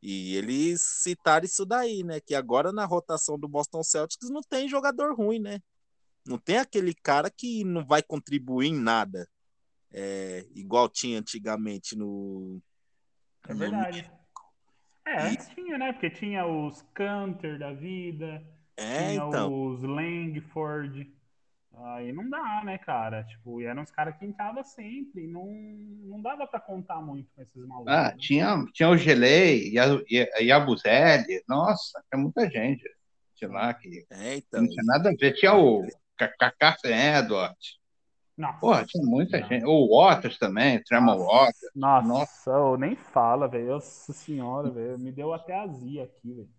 e eles citaram isso daí, né? Que agora na rotação do Boston Celtics não tem jogador ruim, né? Não tem aquele cara que não vai contribuir em nada. É, igual tinha antigamente no. É verdade. No... É, antes e... tinha, né? Porque tinha os Canter da vida, é, tinha então. os Langford. Aí não dá, né, cara? Tipo, e eram os caras que entravam sempre. Não, não dava para contar muito com esses malucos. Ah, né? tinha, tinha o Gelei e a, e a Buzelli. Nossa, tinha muita gente de lá que é, então, não tinha nada a ver. Tinha o Kaká Edwards. Nossa. Porra, tinha muita gente. O Waters também, o Tremor Waters. Nossa, Nossa. nem fala, velho. Nossa senhora, velho. Me deu até azia aqui, velho.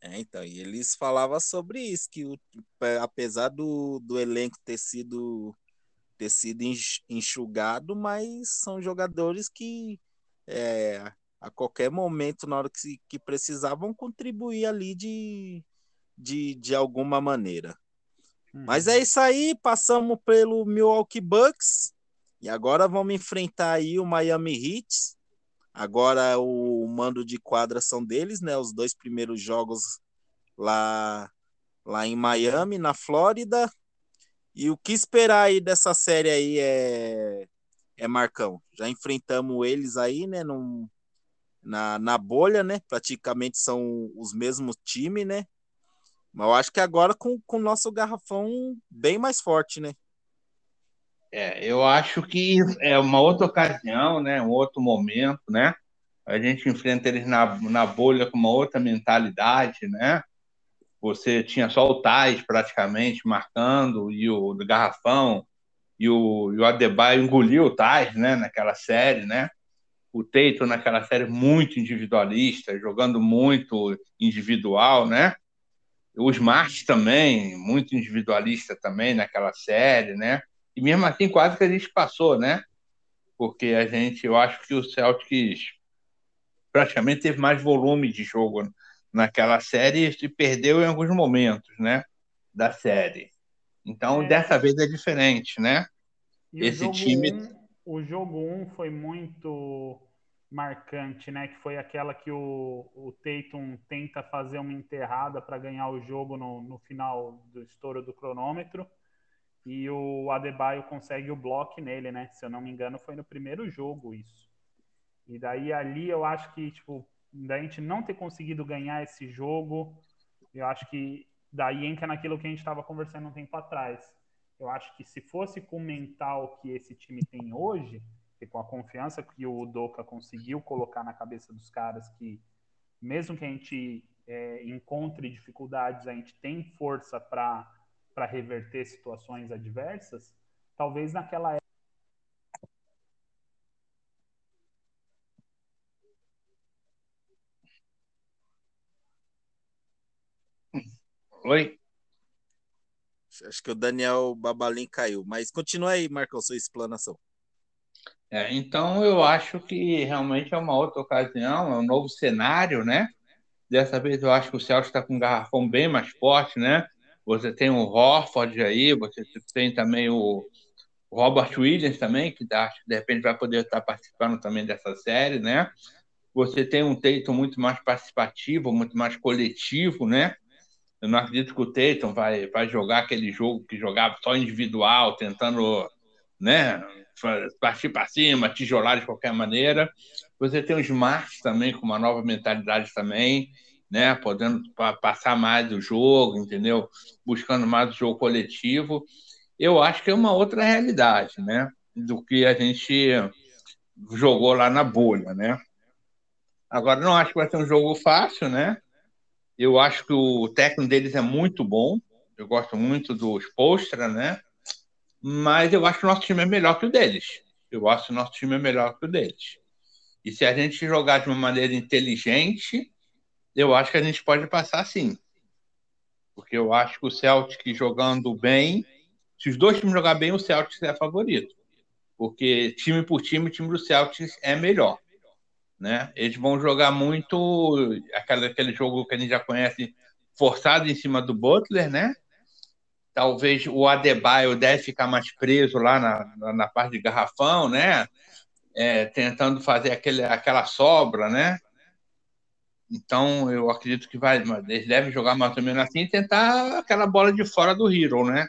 É, então, e eles falavam sobre isso, que o, apesar do, do elenco ter sido, ter sido enxugado, mas são jogadores que é, a qualquer momento, na hora que, que precisavam, contribuir ali de, de, de alguma maneira. Uhum. Mas é isso aí, passamos pelo Milwaukee Bucks e agora vamos enfrentar aí o Miami Heat Agora o mando de quadra são deles, né? Os dois primeiros jogos lá, lá em Miami, na Flórida. E o que esperar aí dessa série aí é, é Marcão. Já enfrentamos eles aí, né? Num, na, na bolha, né? Praticamente são os mesmos times, né? Mas eu acho que agora com o nosso garrafão bem mais forte, né? É, eu acho que é uma outra ocasião, né? Um outro momento, né? A gente enfrenta eles na, na bolha com uma outra mentalidade, né? Você tinha só o Tais praticamente marcando e o Garrafão e o, e o Adebayo engoliu o Tais, né? Naquela série, né? O Teito naquela série muito individualista, jogando muito individual, né? O Smart também, muito individualista também naquela série, né? E mesmo assim, quase que a gente passou, né? Porque a gente, eu acho que o Celtics praticamente teve mais volume de jogo naquela série e perdeu em alguns momentos, né? Da série. Então, é. dessa vez é diferente, né? E Esse time. Um, o jogo 1 um foi muito marcante, né? Que foi aquela que o, o Tatum tenta fazer uma enterrada para ganhar o jogo no, no final do estouro do cronômetro e o Adebayo consegue o bloco nele, né? Se eu não me engano, foi no primeiro jogo isso. E daí ali eu acho que, tipo, da gente não ter conseguido ganhar esse jogo, eu acho que daí entra naquilo que a gente estava conversando um tempo atrás. Eu acho que se fosse com o mental que esse time tem hoje, e com a confiança que o Doca conseguiu colocar na cabeça dos caras que, mesmo que a gente é, encontre dificuldades, a gente tem força para para reverter situações adversas, talvez naquela época. Oi? Acho que o Daniel Babalim caiu, mas continua aí, Marcão, sua explanação. É, então, eu acho que realmente é uma outra ocasião, é um novo cenário, né? Dessa vez eu acho que o Celso está com um garrafão bem mais forte, né? Você tem o Horford aí, você tem também o Robert Williams também, que que de repente vai poder estar participando também dessa série, né? Você tem um Tatum muito mais participativo, muito mais coletivo, né? Eu não acredito que o Tatum vai, vai jogar aquele jogo que jogava só individual, tentando né, partir para cima, tijolar de qualquer maneira. Você tem o Smart também, com uma nova mentalidade também né? Podendo passar mais o jogo, entendeu? Buscando mais o jogo coletivo. Eu acho que é uma outra realidade, né? Do que a gente jogou lá na bolha, né? Agora, não acho que vai ser um jogo fácil, né? Eu acho que o técnico deles é muito bom. Eu gosto muito do Postra, né? Mas eu acho que o nosso time é melhor que o deles. Eu acho que o nosso time é melhor que o deles. E se a gente jogar de uma maneira inteligente, eu acho que a gente pode passar sim. Porque eu acho que o Celtic jogando bem, se os dois times jogar bem, o Celtic é favorito. Porque time por time, o time do Celtic é melhor. Né? Eles vão jogar muito aquele, aquele jogo que a gente já conhece, forçado em cima do Butler, né? Talvez o Adebayo deve ficar mais preso lá na, na, na parte de garrafão, né? É, tentando fazer aquele, aquela sobra, né? Então, eu acredito que vai, eles devem jogar mais ou menos assim e tentar aquela bola de fora do Hero, né?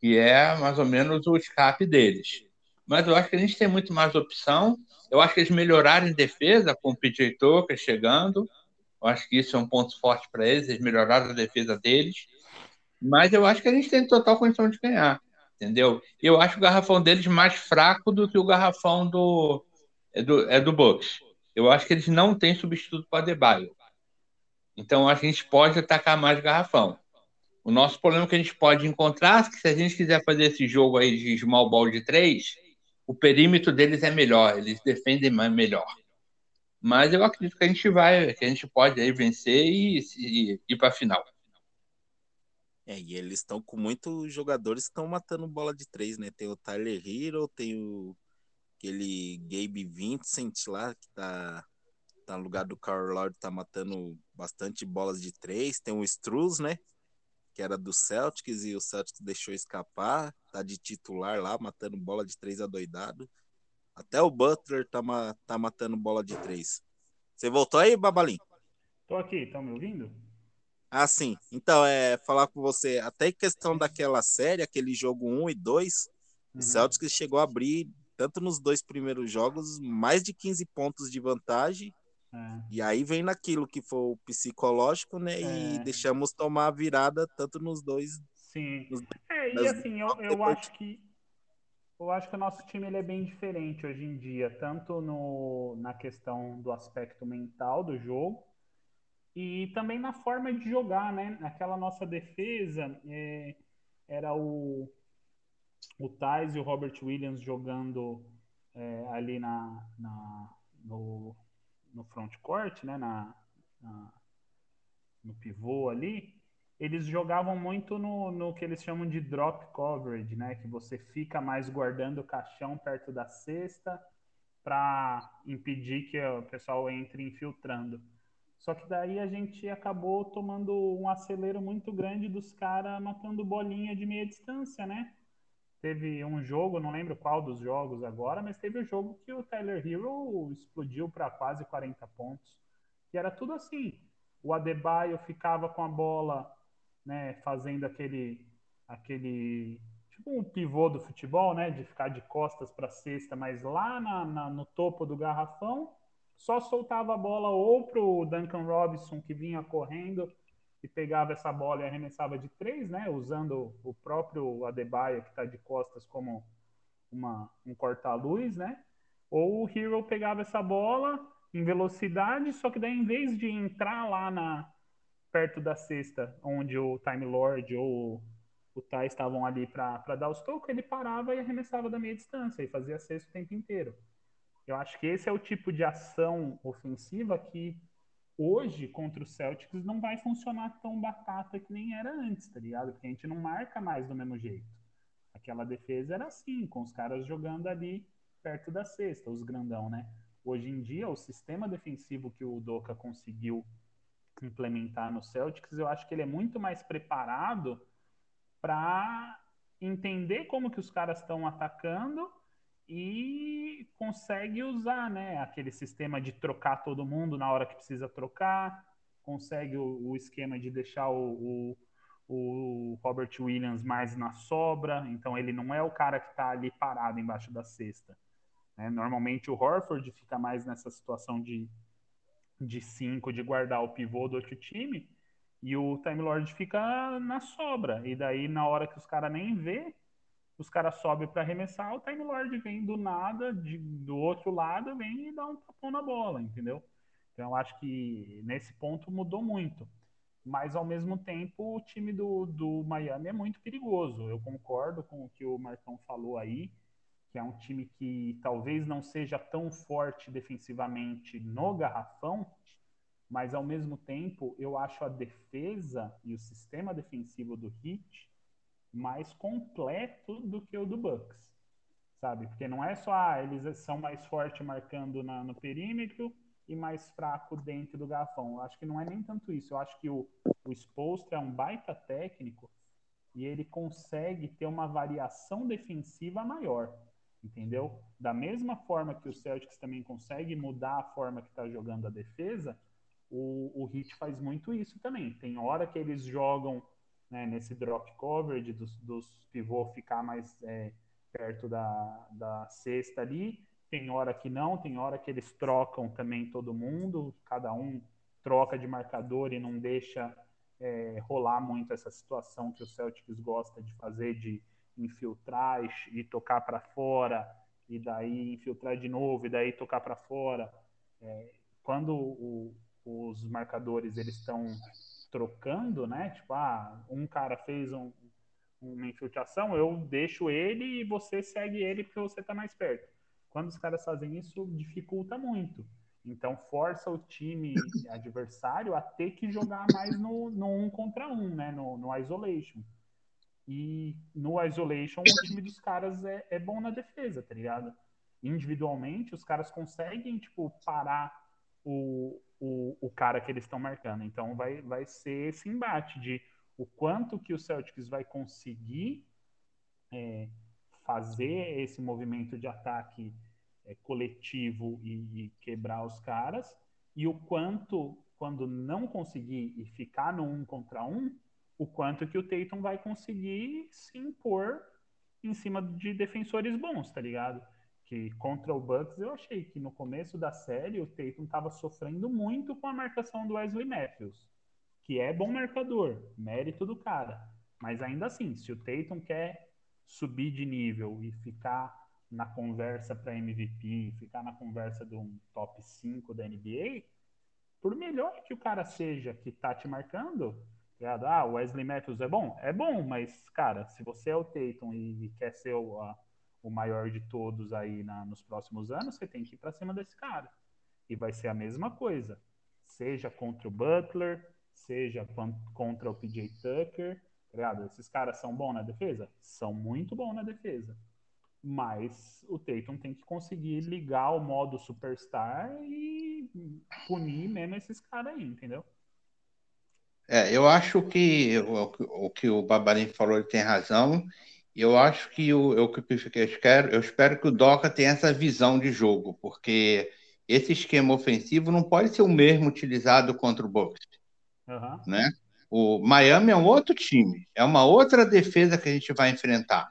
Que é mais ou menos o escape deles. Mas eu acho que a gente tem muito mais opção. Eu acho que eles melhoraram em defesa com o PJ Tucker chegando. Eu acho que isso é um ponto forte para eles. Eles melhoraram a defesa deles. Mas eu acho que a gente tem total condição de ganhar. Entendeu? Eu acho o garrafão deles mais fraco do que o garrafão do, é do, é do Bucks eu acho que eles não têm substituto para Adebayo. Então, a gente pode atacar mais garrafão. O nosso problema que a gente pode encontrar é que se a gente quiser fazer esse jogo aí de small ball de três, o perímetro deles é melhor, eles defendem melhor. Mas eu acredito que a gente vai, que a gente pode aí vencer e, e ir para a final. É, e eles estão com muitos jogadores que estão matando bola de três, né? Tem o Tyler Hero, tem o aquele Gabe Vincent lá, que tá, tá no lugar do Carl Lord, tá matando bastante bolas de três. Tem o Struz, né? Que era do Celtics e o Celtics deixou escapar, tá de titular lá, matando bola de três adoidado. Até o Butler tá, tá matando bola de três. Você voltou aí, Babalim? Tô aqui, estão me ouvindo? Ah, sim. Então, é falar com você, até em questão daquela série, aquele jogo 1 e 2, uhum. o Celtics chegou a abrir, tanto nos dois primeiros jogos, mais de 15 pontos de vantagem. É. E aí vem naquilo que foi o psicológico, né? É. E deixamos tomar a virada tanto nos dois. Sim. Nos, é, e assim, eu, eu acho que eu acho que o nosso time ele é bem diferente hoje em dia, tanto no, na questão do aspecto mental do jogo e também na forma de jogar, né? Aquela nossa defesa é, era o, o Thais e o Robert Williams jogando é, ali na, na, no, no front court, né? Na, na, no pivô ali eles jogavam muito no, no que eles chamam de drop coverage, né? Que você fica mais guardando o caixão perto da cesta para impedir que o pessoal entre infiltrando. Só que daí a gente acabou tomando um acelero muito grande dos caras matando bolinha de meia distância, né? Teve um jogo, não lembro qual dos jogos agora, mas teve o um jogo que o Tyler Hero explodiu para quase 40 pontos. E era tudo assim. O Adebayo ficava com a bola né, fazendo aquele, aquele tipo um pivô do futebol, né, de ficar de costas para a cesta, mas lá na, na, no topo do garrafão, só soltava a bola ou para o Duncan Robinson, que vinha correndo e pegava essa bola e arremessava de três, né, usando o próprio Adebayo, que está de costas, como uma, um corta-luz, né, ou o Hero pegava essa bola em velocidade, só que daí em vez de entrar lá na, perto da cesta, onde o Time Lord ou o Tai estavam ali para dar os tocos, ele parava e arremessava da meia distância e fazia cesta o tempo inteiro. Eu acho que esse é o tipo de ação ofensiva que hoje contra o Celtics não vai funcionar tão batata que nem era antes, tá ligado? Porque a gente não marca mais do mesmo jeito. Aquela defesa era assim, com os caras jogando ali perto da cesta, os grandão, né? Hoje em dia, o sistema defensivo que o Doca conseguiu implementar no Celtics, eu acho que ele é muito mais preparado para entender como que os caras estão atacando e consegue usar, né, aquele sistema de trocar todo mundo na hora que precisa trocar, consegue o, o esquema de deixar o, o, o, Robert Williams mais na sobra, então ele não é o cara que está ali parado embaixo da cesta. Né? Normalmente o Horford fica mais nessa situação de de 5 de guardar o pivô do outro time e o Time Lord fica na sobra. E daí, na hora que os caras nem vê, os caras sobem para arremessar, o Time Lord vem do nada, de, do outro lado, vem e dá um tapão na bola, entendeu? Então, eu acho que nesse ponto mudou muito. Mas, ao mesmo tempo, o time do, do Miami é muito perigoso. Eu concordo com o que o Marcão falou aí que é um time que talvez não seja tão forte defensivamente no garrafão, mas ao mesmo tempo eu acho a defesa e o sistema defensivo do Heat mais completo do que o do Bucks, sabe? Porque não é só ah, eles são mais fortes marcando na, no perímetro e mais fraco dentro do garrafão. Eu acho que não é nem tanto isso. Eu acho que o, o Spolstra é um baita técnico e ele consegue ter uma variação defensiva maior entendeu? Da mesma forma que o Celtics também consegue mudar a forma que está jogando a defesa, o, o Heat faz muito isso também. Tem hora que eles jogam né, nesse drop coverage dos, dos pivô ficar mais é, perto da, da cesta ali. Tem hora que não, tem hora que eles trocam também todo mundo, cada um troca de marcador e não deixa é, rolar muito essa situação que o Celtics gosta de fazer de infiltrar e, e tocar para fora, e daí infiltrar de novo, e daí tocar para fora. É, quando o, os marcadores eles estão trocando, né? Tipo, ah, um cara fez um, uma infiltração, eu deixo ele e você segue ele porque você está mais perto. Quando os caras fazem isso, dificulta muito. Então, força o time adversário a ter que jogar mais no, no um contra um, né? No, no isolation. E no isolation, o time dos caras é, é bom na defesa, tá ligado? Individualmente, os caras conseguem, tipo, parar o, o, o cara que eles estão marcando. Então, vai, vai ser esse embate de o quanto que o Celtics vai conseguir é, fazer esse movimento de ataque é, coletivo e, e, quebrar os caras, e o quanto, quando não conseguir e ficar no um contra um, o quanto que o Tatum vai conseguir se impor em cima de defensores bons, tá ligado? Que contra o Bucks eu achei que no começo da série o Tatum estava sofrendo muito com a marcação do Wesley Matthews, que é bom marcador, mérito do cara. Mas ainda assim, se o Tatum quer subir de nível e ficar na conversa para MVP, ficar na conversa de um top 5 da NBA, por melhor que o cara seja que tá te marcando, ah, o Wesley Matthews é bom? É bom, mas, cara, se você é o Tatum e quer ser o, o maior de todos aí na, nos próximos anos, você tem que ir para cima desse cara. E vai ser a mesma coisa. Seja contra o Butler, seja contra o PJ Tucker. Tá Esses caras são bons na defesa? São muito bons na defesa. Mas o Tatum tem que conseguir ligar o modo superstar e punir mesmo esses caras aí, entendeu? É, eu acho que o, o que o Babarim falou ele tem razão. Eu acho que o, eu, eu, espero, eu espero que o Doca tenha essa visão de jogo, porque esse esquema ofensivo não pode ser o mesmo utilizado contra o Bucks. Uhum. Né? O Miami é um outro time, é uma outra defesa que a gente vai enfrentar.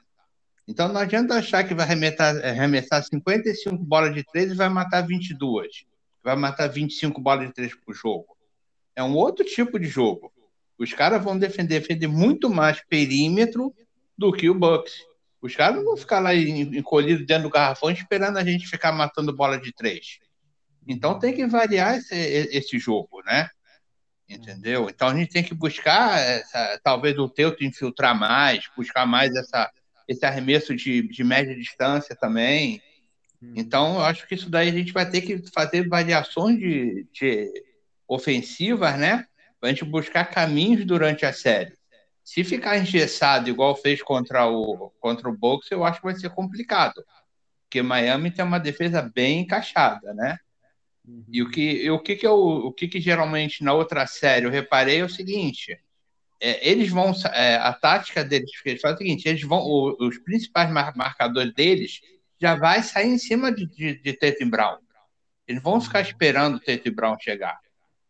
Então não adianta achar que vai arremessar, arremessar 55 bolas de três e vai matar 22. Vai matar 25 bolas de três por jogo. É um outro tipo de jogo. Os caras vão defender, defender muito mais perímetro do que o Bucks. Os caras não vão ficar lá encolhidos dentro do garrafão esperando a gente ficar matando bola de três. Então tem que variar esse, esse jogo, né? Entendeu? Então a gente tem que buscar, essa, talvez o Teuto infiltrar mais, buscar mais essa, esse arremesso de, de média distância também. Então, eu acho que isso daí a gente vai ter que fazer variações de, de ofensivas, né? Para a gente buscar caminhos durante a série. Se ficar engessado, igual fez contra o, contra o Bucks, eu acho que vai ser complicado. Porque Miami tem uma defesa bem encaixada, né? Uhum. E o que, o que, que eu, o que, que geralmente na outra série eu reparei é o seguinte: é, eles vão. É, a tática deles, eles fazem o seguinte: eles vão, o, os principais marcadores deles já vai sair em cima de, de, de Tatum Brown. Eles vão ficar esperando o Tatum Brown chegar.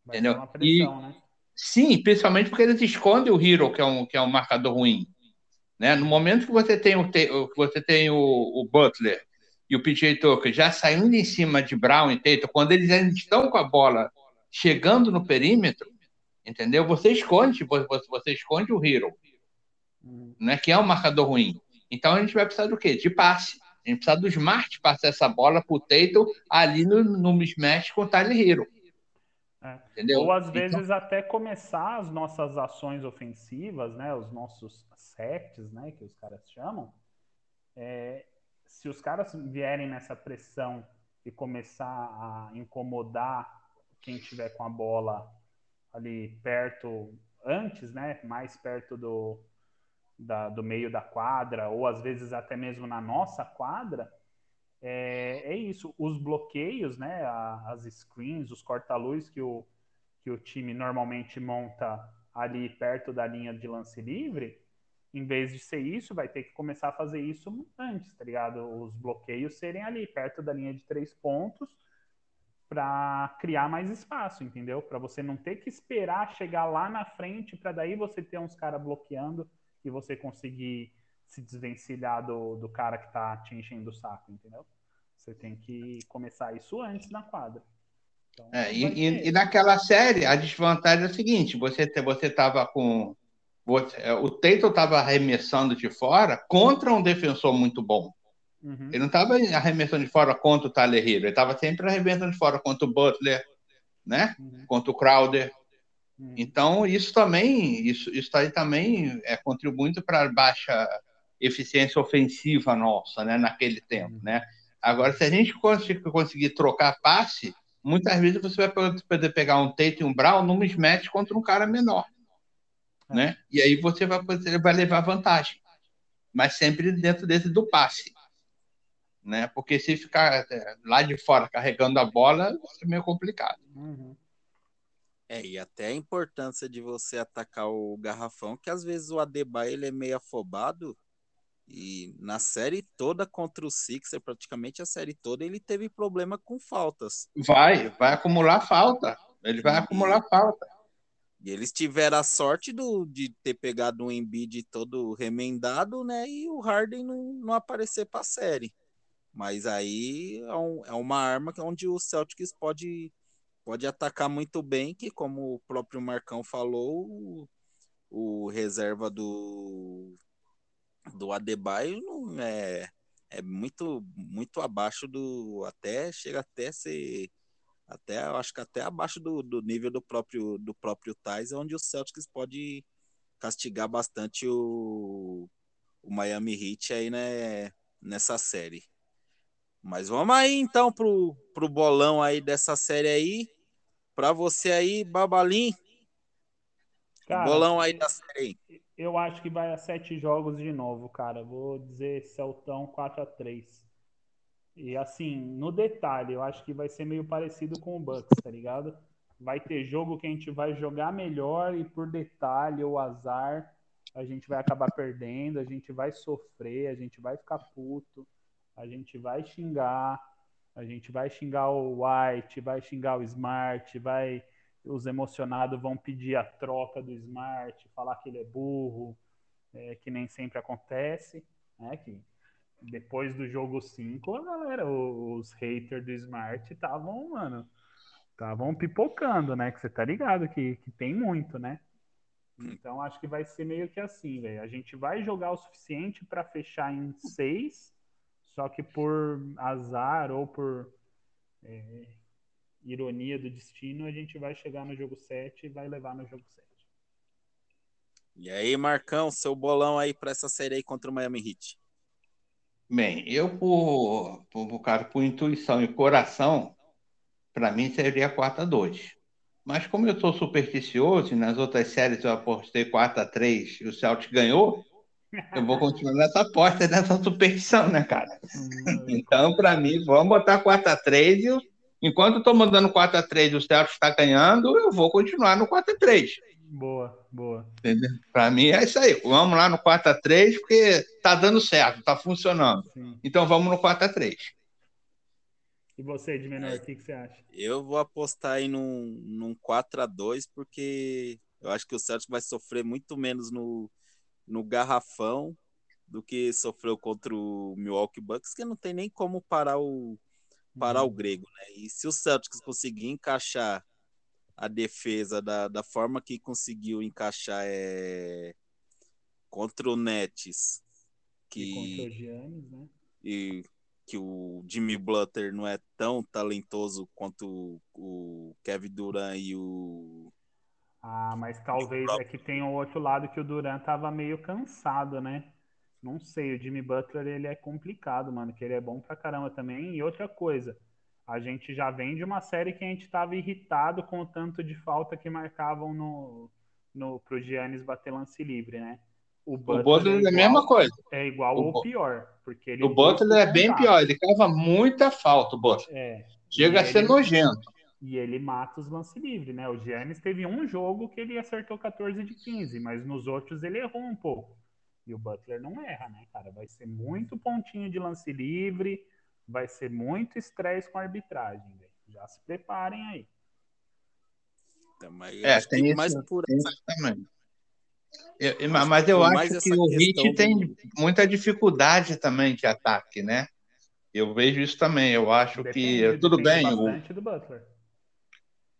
Vai entendeu? Pressão, e, né? Sim, principalmente porque eles escondem o Hero, que é um, que é um marcador ruim. Né? No momento que você tem o, que você tem o, o Butler e o PJ Tucker já saindo em cima de Brown e Tatum, quando eles ainda estão com a bola chegando no perímetro, entendeu? Você esconde, você, você esconde o hero, uhum. né? Que é um marcador ruim. Então a gente vai precisar do quê? De passe. A gente precisa do Smart passar essa bola pro Tatum ali no, no mismatch com o Tyler Hero. É. Ou às então vezes então... até começar as nossas ações ofensivas, né? Os nossos sets, né? Que os caras chamam. É, se os caras vierem nessa pressão e começar a incomodar quem tiver com a bola ali perto, antes, né? Mais perto do, da, do meio da quadra, ou às vezes até mesmo na nossa quadra, é, é isso. Os bloqueios, né? as screens, os corta-luz que o, que o time normalmente monta ali perto da linha de lance livre, em vez de ser isso, vai ter que começar a fazer isso antes, tá ligado? Os bloqueios serem ali, perto da linha de três pontos, para criar mais espaço, entendeu? Para você não ter que esperar chegar lá na frente para daí você ter uns caras bloqueando e você conseguir se desvencilhar do, do cara que tá te enchendo o saco, entendeu? Você tem que começar isso antes na quadra. Então, é, e, e, naquela série, a desvantagem é a seguinte: você você tava com. Você, é, o Tatum estava arremessando de fora contra um defensor muito bom. Uhum. Ele não estava arremessando de fora contra o Tyler Hero, ele estava sempre arremessando de fora contra o Butler, né? Uhum. Contra o Crowder. Hum. Então, isso também, isso, isso aí também é, contribui muito para a baixa eficiência ofensiva nossa, né, naquele tempo, hum. né? Agora, se a gente conseguir, conseguir trocar passe, muitas vezes você vai poder pegar um Tate e um Brown num mismatch contra um cara menor, é. né? E aí você vai, você vai levar vantagem, mas sempre dentro desse do passe, né? Porque se ficar é, lá de fora carregando a bola, é meio complicado. Uhum. É, e até a importância de você atacar o garrafão, que às vezes o Adebayo ele é meio afobado, e na série toda contra o Sixer, praticamente a série toda, ele teve problema com faltas. Vai, vai acumular falta. Ele vai e, acumular falta. E eles tiveram a sorte do, de ter pegado um Embiid todo remendado, né? E o Harden não, não aparecer para a série. Mas aí é, um, é, uma arma onde o Celtics pode, pode atacar muito bem, que como o próprio Marcão falou, o, o reserva do do Adebayo não é, é muito muito abaixo do até chega até ser até acho que até abaixo do, do nível do próprio do próprio Tais, é onde o Celtics pode castigar bastante o, o Miami Heat aí né, nessa série. Mas vamos aí então pro, pro bolão aí dessa série aí. Para você aí, Babalim. Cara, bolão aí da série. Eu acho que vai a sete jogos de novo, cara. Vou dizer Celtão 4 a 3 E assim, no detalhe, eu acho que vai ser meio parecido com o Bucks, tá ligado? Vai ter jogo que a gente vai jogar melhor e por detalhe ou azar a gente vai acabar perdendo, a gente vai sofrer, a gente vai ficar puto, a gente vai xingar, a gente vai xingar o White, vai xingar o Smart, vai os emocionados vão pedir a troca do Smart, falar que ele é burro, é, que nem sempre acontece, né? Que depois do jogo 5, a galera, os haters do Smart estavam, mano, estavam pipocando, né? Que você tá ligado que, que tem muito, né? Então acho que vai ser meio que assim, velho. A gente vai jogar o suficiente para fechar em seis, só que por azar ou por é, ironia do destino, a gente vai chegar no jogo 7 e vai levar no jogo 7. E aí, Marcão, seu bolão aí para essa série aí contra o Miami Heat? Bem, eu por, por, cara, por intuição e coração, para mim seria 4 a 2. Mas como eu sou supersticioso e nas outras séries eu apostei 4 a 3 e o Celtic ganhou, eu vou continuar nessa aposta, nessa superstição, né, cara? Então, para mim, vamos botar 4 a 3 e o Enquanto eu estou mandando 4 a 3 e o Celtics está ganhando, eu vou continuar no 4 a 3 Boa, boa. Para mim é isso aí. Vamos lá no 4 a 3 porque está dando certo, está funcionando. Sim. Então vamos no 4 a 3 E você, de menor, o que, que, você acha? Eu vou apostar aí num, num 4 a 2 porque eu acho que o Celtics vai sofrer muito menos no, no garrafão do que sofreu contra o Milwaukee Bucks, que não tem nem como parar o parar o uhum. grego, né? E se o Celtics conseguir encaixar a defesa da, da forma que conseguiu encaixar é, contra o Nets, que e o Giannis, né? E que o Jimmy Butler não é tão talentoso quanto o Kevin Durant e o Ah, mas talvez é que tem o outro lado que o Durant tava meio cansado, né? Não sei, o Jimmy Butler ele é complicado, mano, que ele é bom pra caramba também. E outra coisa, a gente já vem de uma série que a gente tava irritado com o tanto de falta que marcavam no, no pro Giannis bater lance livre, né? O Butler, o Butler é, igual, é, a mesma coisa. É igual o, ou pior, porque ele O Butler é bem pior, ele cava muita falta, o Butler. É. Chega a ser ele, nojento. E ele mata os lance livre, né? O Giannis teve um jogo que ele acertou 14 de 15, mas nos outros ele errou um pouco. E o Butler não erra, né, cara? Vai ser muito pontinho de lance livre, vai ser muito estresse com a arbitragem, véio. Já se preparem aí. Também, é, tem isso, mais por essa... também. Eu, eu, mas eu acho que o Hit tem muita dificuldade também de ataque, né? Eu vejo isso também. Eu acho depende, que tudo bem. O... do Butler.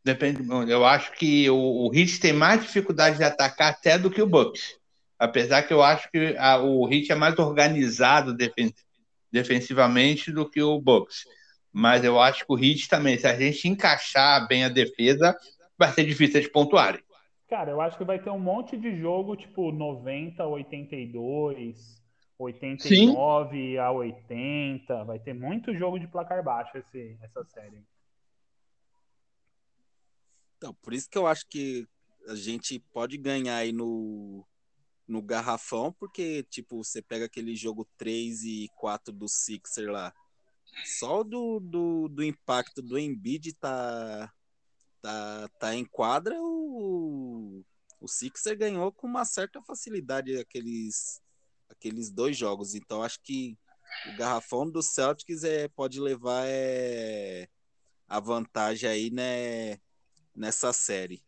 Depende. Eu acho que o, o Hit tem mais dificuldade de atacar até do que o Bucks. Apesar que eu acho que a, o Heat é mais organizado defen defensivamente do que o Bucks. Mas eu acho que o Heat também, se a gente encaixar bem a defesa, vai ser difícil de pontuarem. Cara, eu acho que vai ter um monte de jogo, tipo 90 82, 89 Sim. a 80. Vai ter muito jogo de placar baixo esse, essa série. Então, por isso que eu acho que a gente pode ganhar aí no, no garrafão, porque, tipo, você pega aquele jogo 3 e 4 do Sixer lá. Só do, do, do impacto do Embiid tá, tá, tá em quadra, o, o Sixer ganhou com uma certa facilidade aqueles, aqueles dois jogos. Então, acho que o garrafão do Celtics é, pode levar é, a vantagem aí, né, nessa série.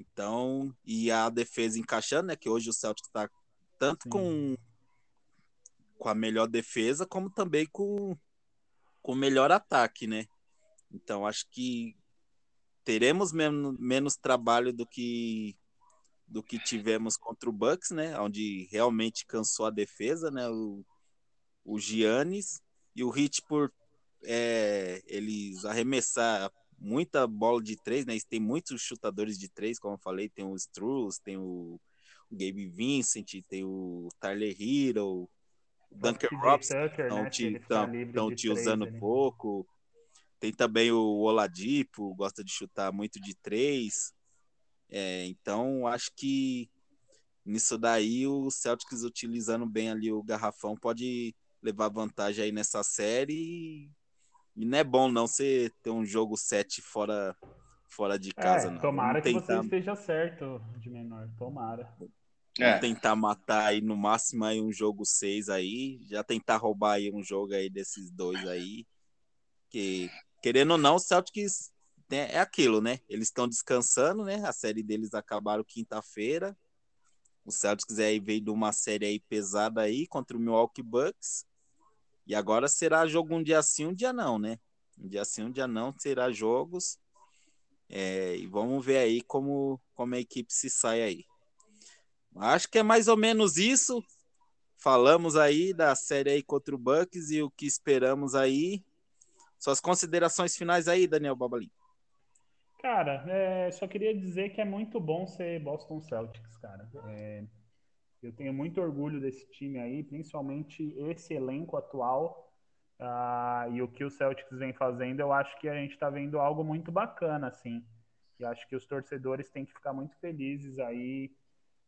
Então, e a defesa encaixando, né? Que hoje o Celtic está tanto com, com a melhor defesa, como também com, com o melhor ataque, né? Então, acho que teremos menos, menos trabalho do que do que tivemos contra o Bucks, né? Onde realmente cansou a defesa, né? O, o Giannis e o Hit por é, eles arremessar muita bola de três, né? Tem muitos chutadores de três, como eu falei, tem o Struz, tem o, o Gabe Vincent, tem o Tyler Hero, o Duncan Robson, estão né? te, tão, te usando pouco. Tem também o Oladipo, gosta de chutar muito de três. É, então, acho que nisso daí o Celtics utilizando bem ali o garrafão pode levar vantagem aí nessa série e não é bom não você ter um jogo 7 fora, fora de casa. É, não. Tomara que você esteja certo, de menor. Tomara. É. tentar matar aí no máximo aí um jogo 6 aí. Já tentar roubar aí um jogo aí desses dois aí. Que, querendo ou não, o Celtics né, é aquilo, né? Eles estão descansando, né? A série deles acabaram quinta-feira. O Celtics aí veio de uma série aí pesada aí contra o Milwaukee Bucks. E agora será jogo um dia sim, um dia não, né? Um dia sim, um dia não, será jogos. É, e vamos ver aí como, como a equipe se sai aí. Acho que é mais ou menos isso. Falamos aí da série aí contra o Bucks e o que esperamos aí. Suas considerações finais aí, Daniel Babalim. Cara, é, só queria dizer que é muito bom ser Boston Celtics, cara. É, eu tenho muito orgulho desse time aí, principalmente esse elenco atual. Uh, e o que o Celtics vem fazendo, eu acho que a gente está vendo algo muito bacana, assim. E acho que os torcedores têm que ficar muito felizes aí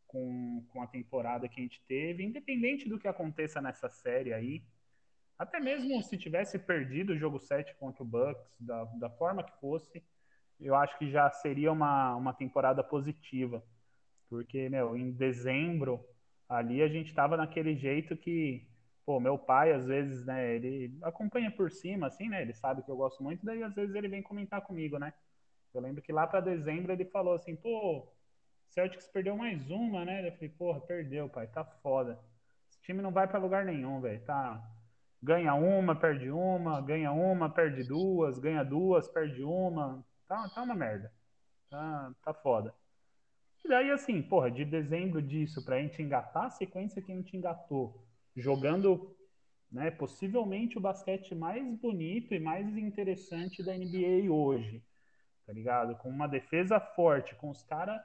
com, com a temporada que a gente teve, independente do que aconteça nessa série aí. Até mesmo se tivesse perdido o jogo 7 contra o Bucks, da, da forma que fosse, eu acho que já seria uma, uma temporada positiva. Porque, meu, em dezembro ali a gente estava naquele jeito que, pô, meu pai, às vezes, né, ele acompanha por cima, assim, né, ele sabe que eu gosto muito, daí às vezes ele vem comentar comigo, né. Eu lembro que lá para dezembro ele falou assim, pô, Celtics perdeu mais uma, né? Eu falei, porra, perdeu, pai, tá foda. Esse time não vai para lugar nenhum, velho, tá... Ganha uma, perde uma, ganha uma, perde duas, ganha duas, perde uma. Tá, tá uma merda. Tá, tá foda. E daí, assim, porra, de dezembro disso pra gente engatar a sequência que a gente engatou, jogando, né, possivelmente o basquete mais bonito e mais interessante da NBA hoje, tá ligado? Com uma defesa forte, com os caras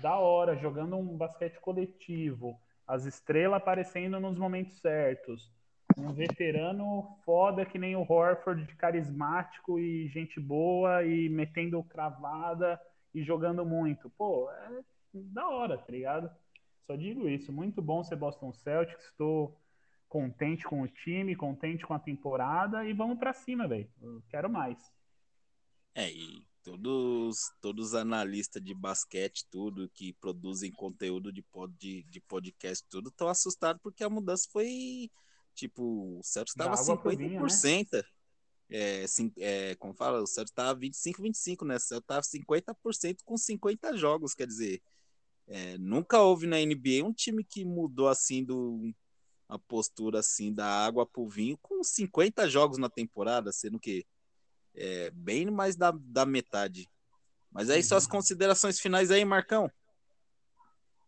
da hora, jogando um basquete coletivo, as estrelas aparecendo nos momentos certos, um veterano foda que nem o Horford, carismático e gente boa e metendo cravada e jogando muito. Pô, é da hora, tá ligado? Só digo isso. Muito bom ser Boston Celtics. Estou contente com o time, contente com a temporada e vamos para cima, velho. Quero mais. É, e todos, todos os analistas de basquete, tudo que produzem conteúdo de, pod, de, de podcast, tudo, estão assustados porque a mudança foi tipo, o Celtics estava 50%. Vinho, né? É, é, como fala, o Celtics estava 25, 25, né? O Celtics estava 50% com 50 jogos, quer dizer, é, nunca houve na NBA um time que mudou assim do a postura assim da água pro vinho com 50 jogos na temporada, sendo que é, bem mais da, da metade. Mas aí só as uhum. considerações finais aí, Marcão.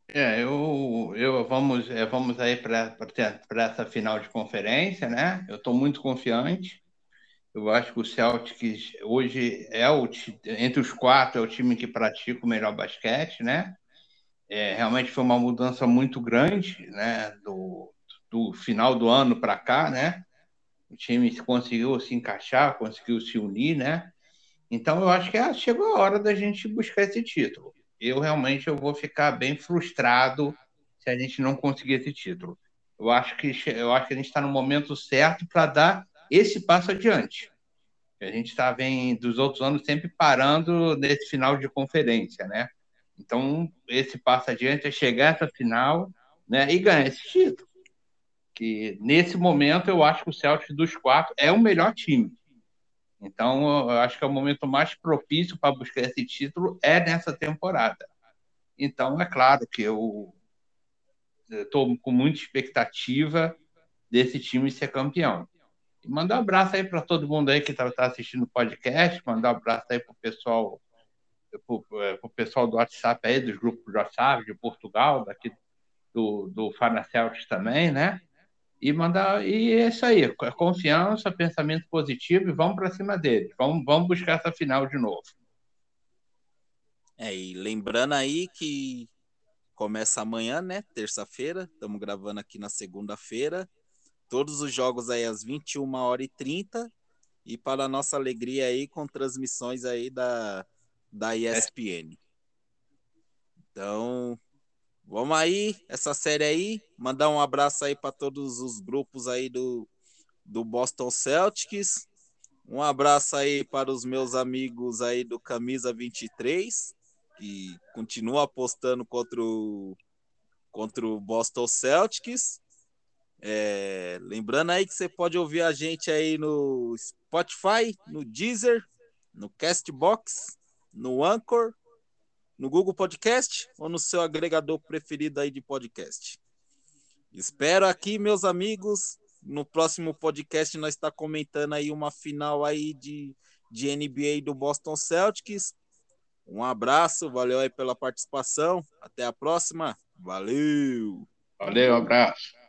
É, eu, eu vamos, é, vamos aí para essa final de conferência, né? Eu estou muito confiante. Eu acho que o Celtics hoje é o entre os quatro é o time que pratica o melhor basquete, né? É, realmente foi uma mudança muito grande, né? Do, do final do ano para cá, né? O time conseguiu se encaixar, conseguiu se unir, né? Então eu acho que é, chegou a hora da gente buscar esse título. Eu realmente eu vou ficar bem frustrado se a gente não conseguir esse título. Eu acho que eu acho que a gente está no momento certo para dar esse passo adiante. A gente está vem dos outros anos sempre parando nesse final de conferência, né? Então esse passo adiante é chegar essa final, né, e ganhar esse título. Que nesse momento eu acho que o Celtics dos quatro é o melhor time. Então eu acho que é o momento mais propício para buscar esse título é nessa temporada. Então é claro que eu estou com muita expectativa desse time ser campeão. Mandar um abraço aí para todo mundo aí que está tá assistindo o podcast, mandar um abraço aí para o pessoal, pro, pessoal do WhatsApp aí, dos grupos do WhatsApp de Portugal, daqui do, do também, né? E mandar e é isso aí, confiança, pensamento positivo e vamos para cima deles. Vamos, vamos buscar essa final de novo. É, e lembrando aí que começa amanhã, né? Terça-feira. Estamos gravando aqui na segunda-feira. Todos os jogos aí às 21 horas e 30 e para nossa alegria aí com transmissões aí da da ESPN. Então, vamos aí, essa série aí, mandar um abraço aí para todos os grupos aí do do Boston Celtics. Um abraço aí para os meus amigos aí do Camisa 23, que continua apostando contra o, contra o Boston Celtics. É, lembrando aí que você pode ouvir a gente aí no Spotify, no Deezer, no Castbox, no Anchor, no Google Podcast ou no seu agregador preferido aí de podcast. Espero aqui, meus amigos, no próximo podcast nós está comentando aí uma final aí de, de NBA do Boston Celtics um abraço, valeu aí pela participação. Até a próxima. Valeu. Valeu, abraço.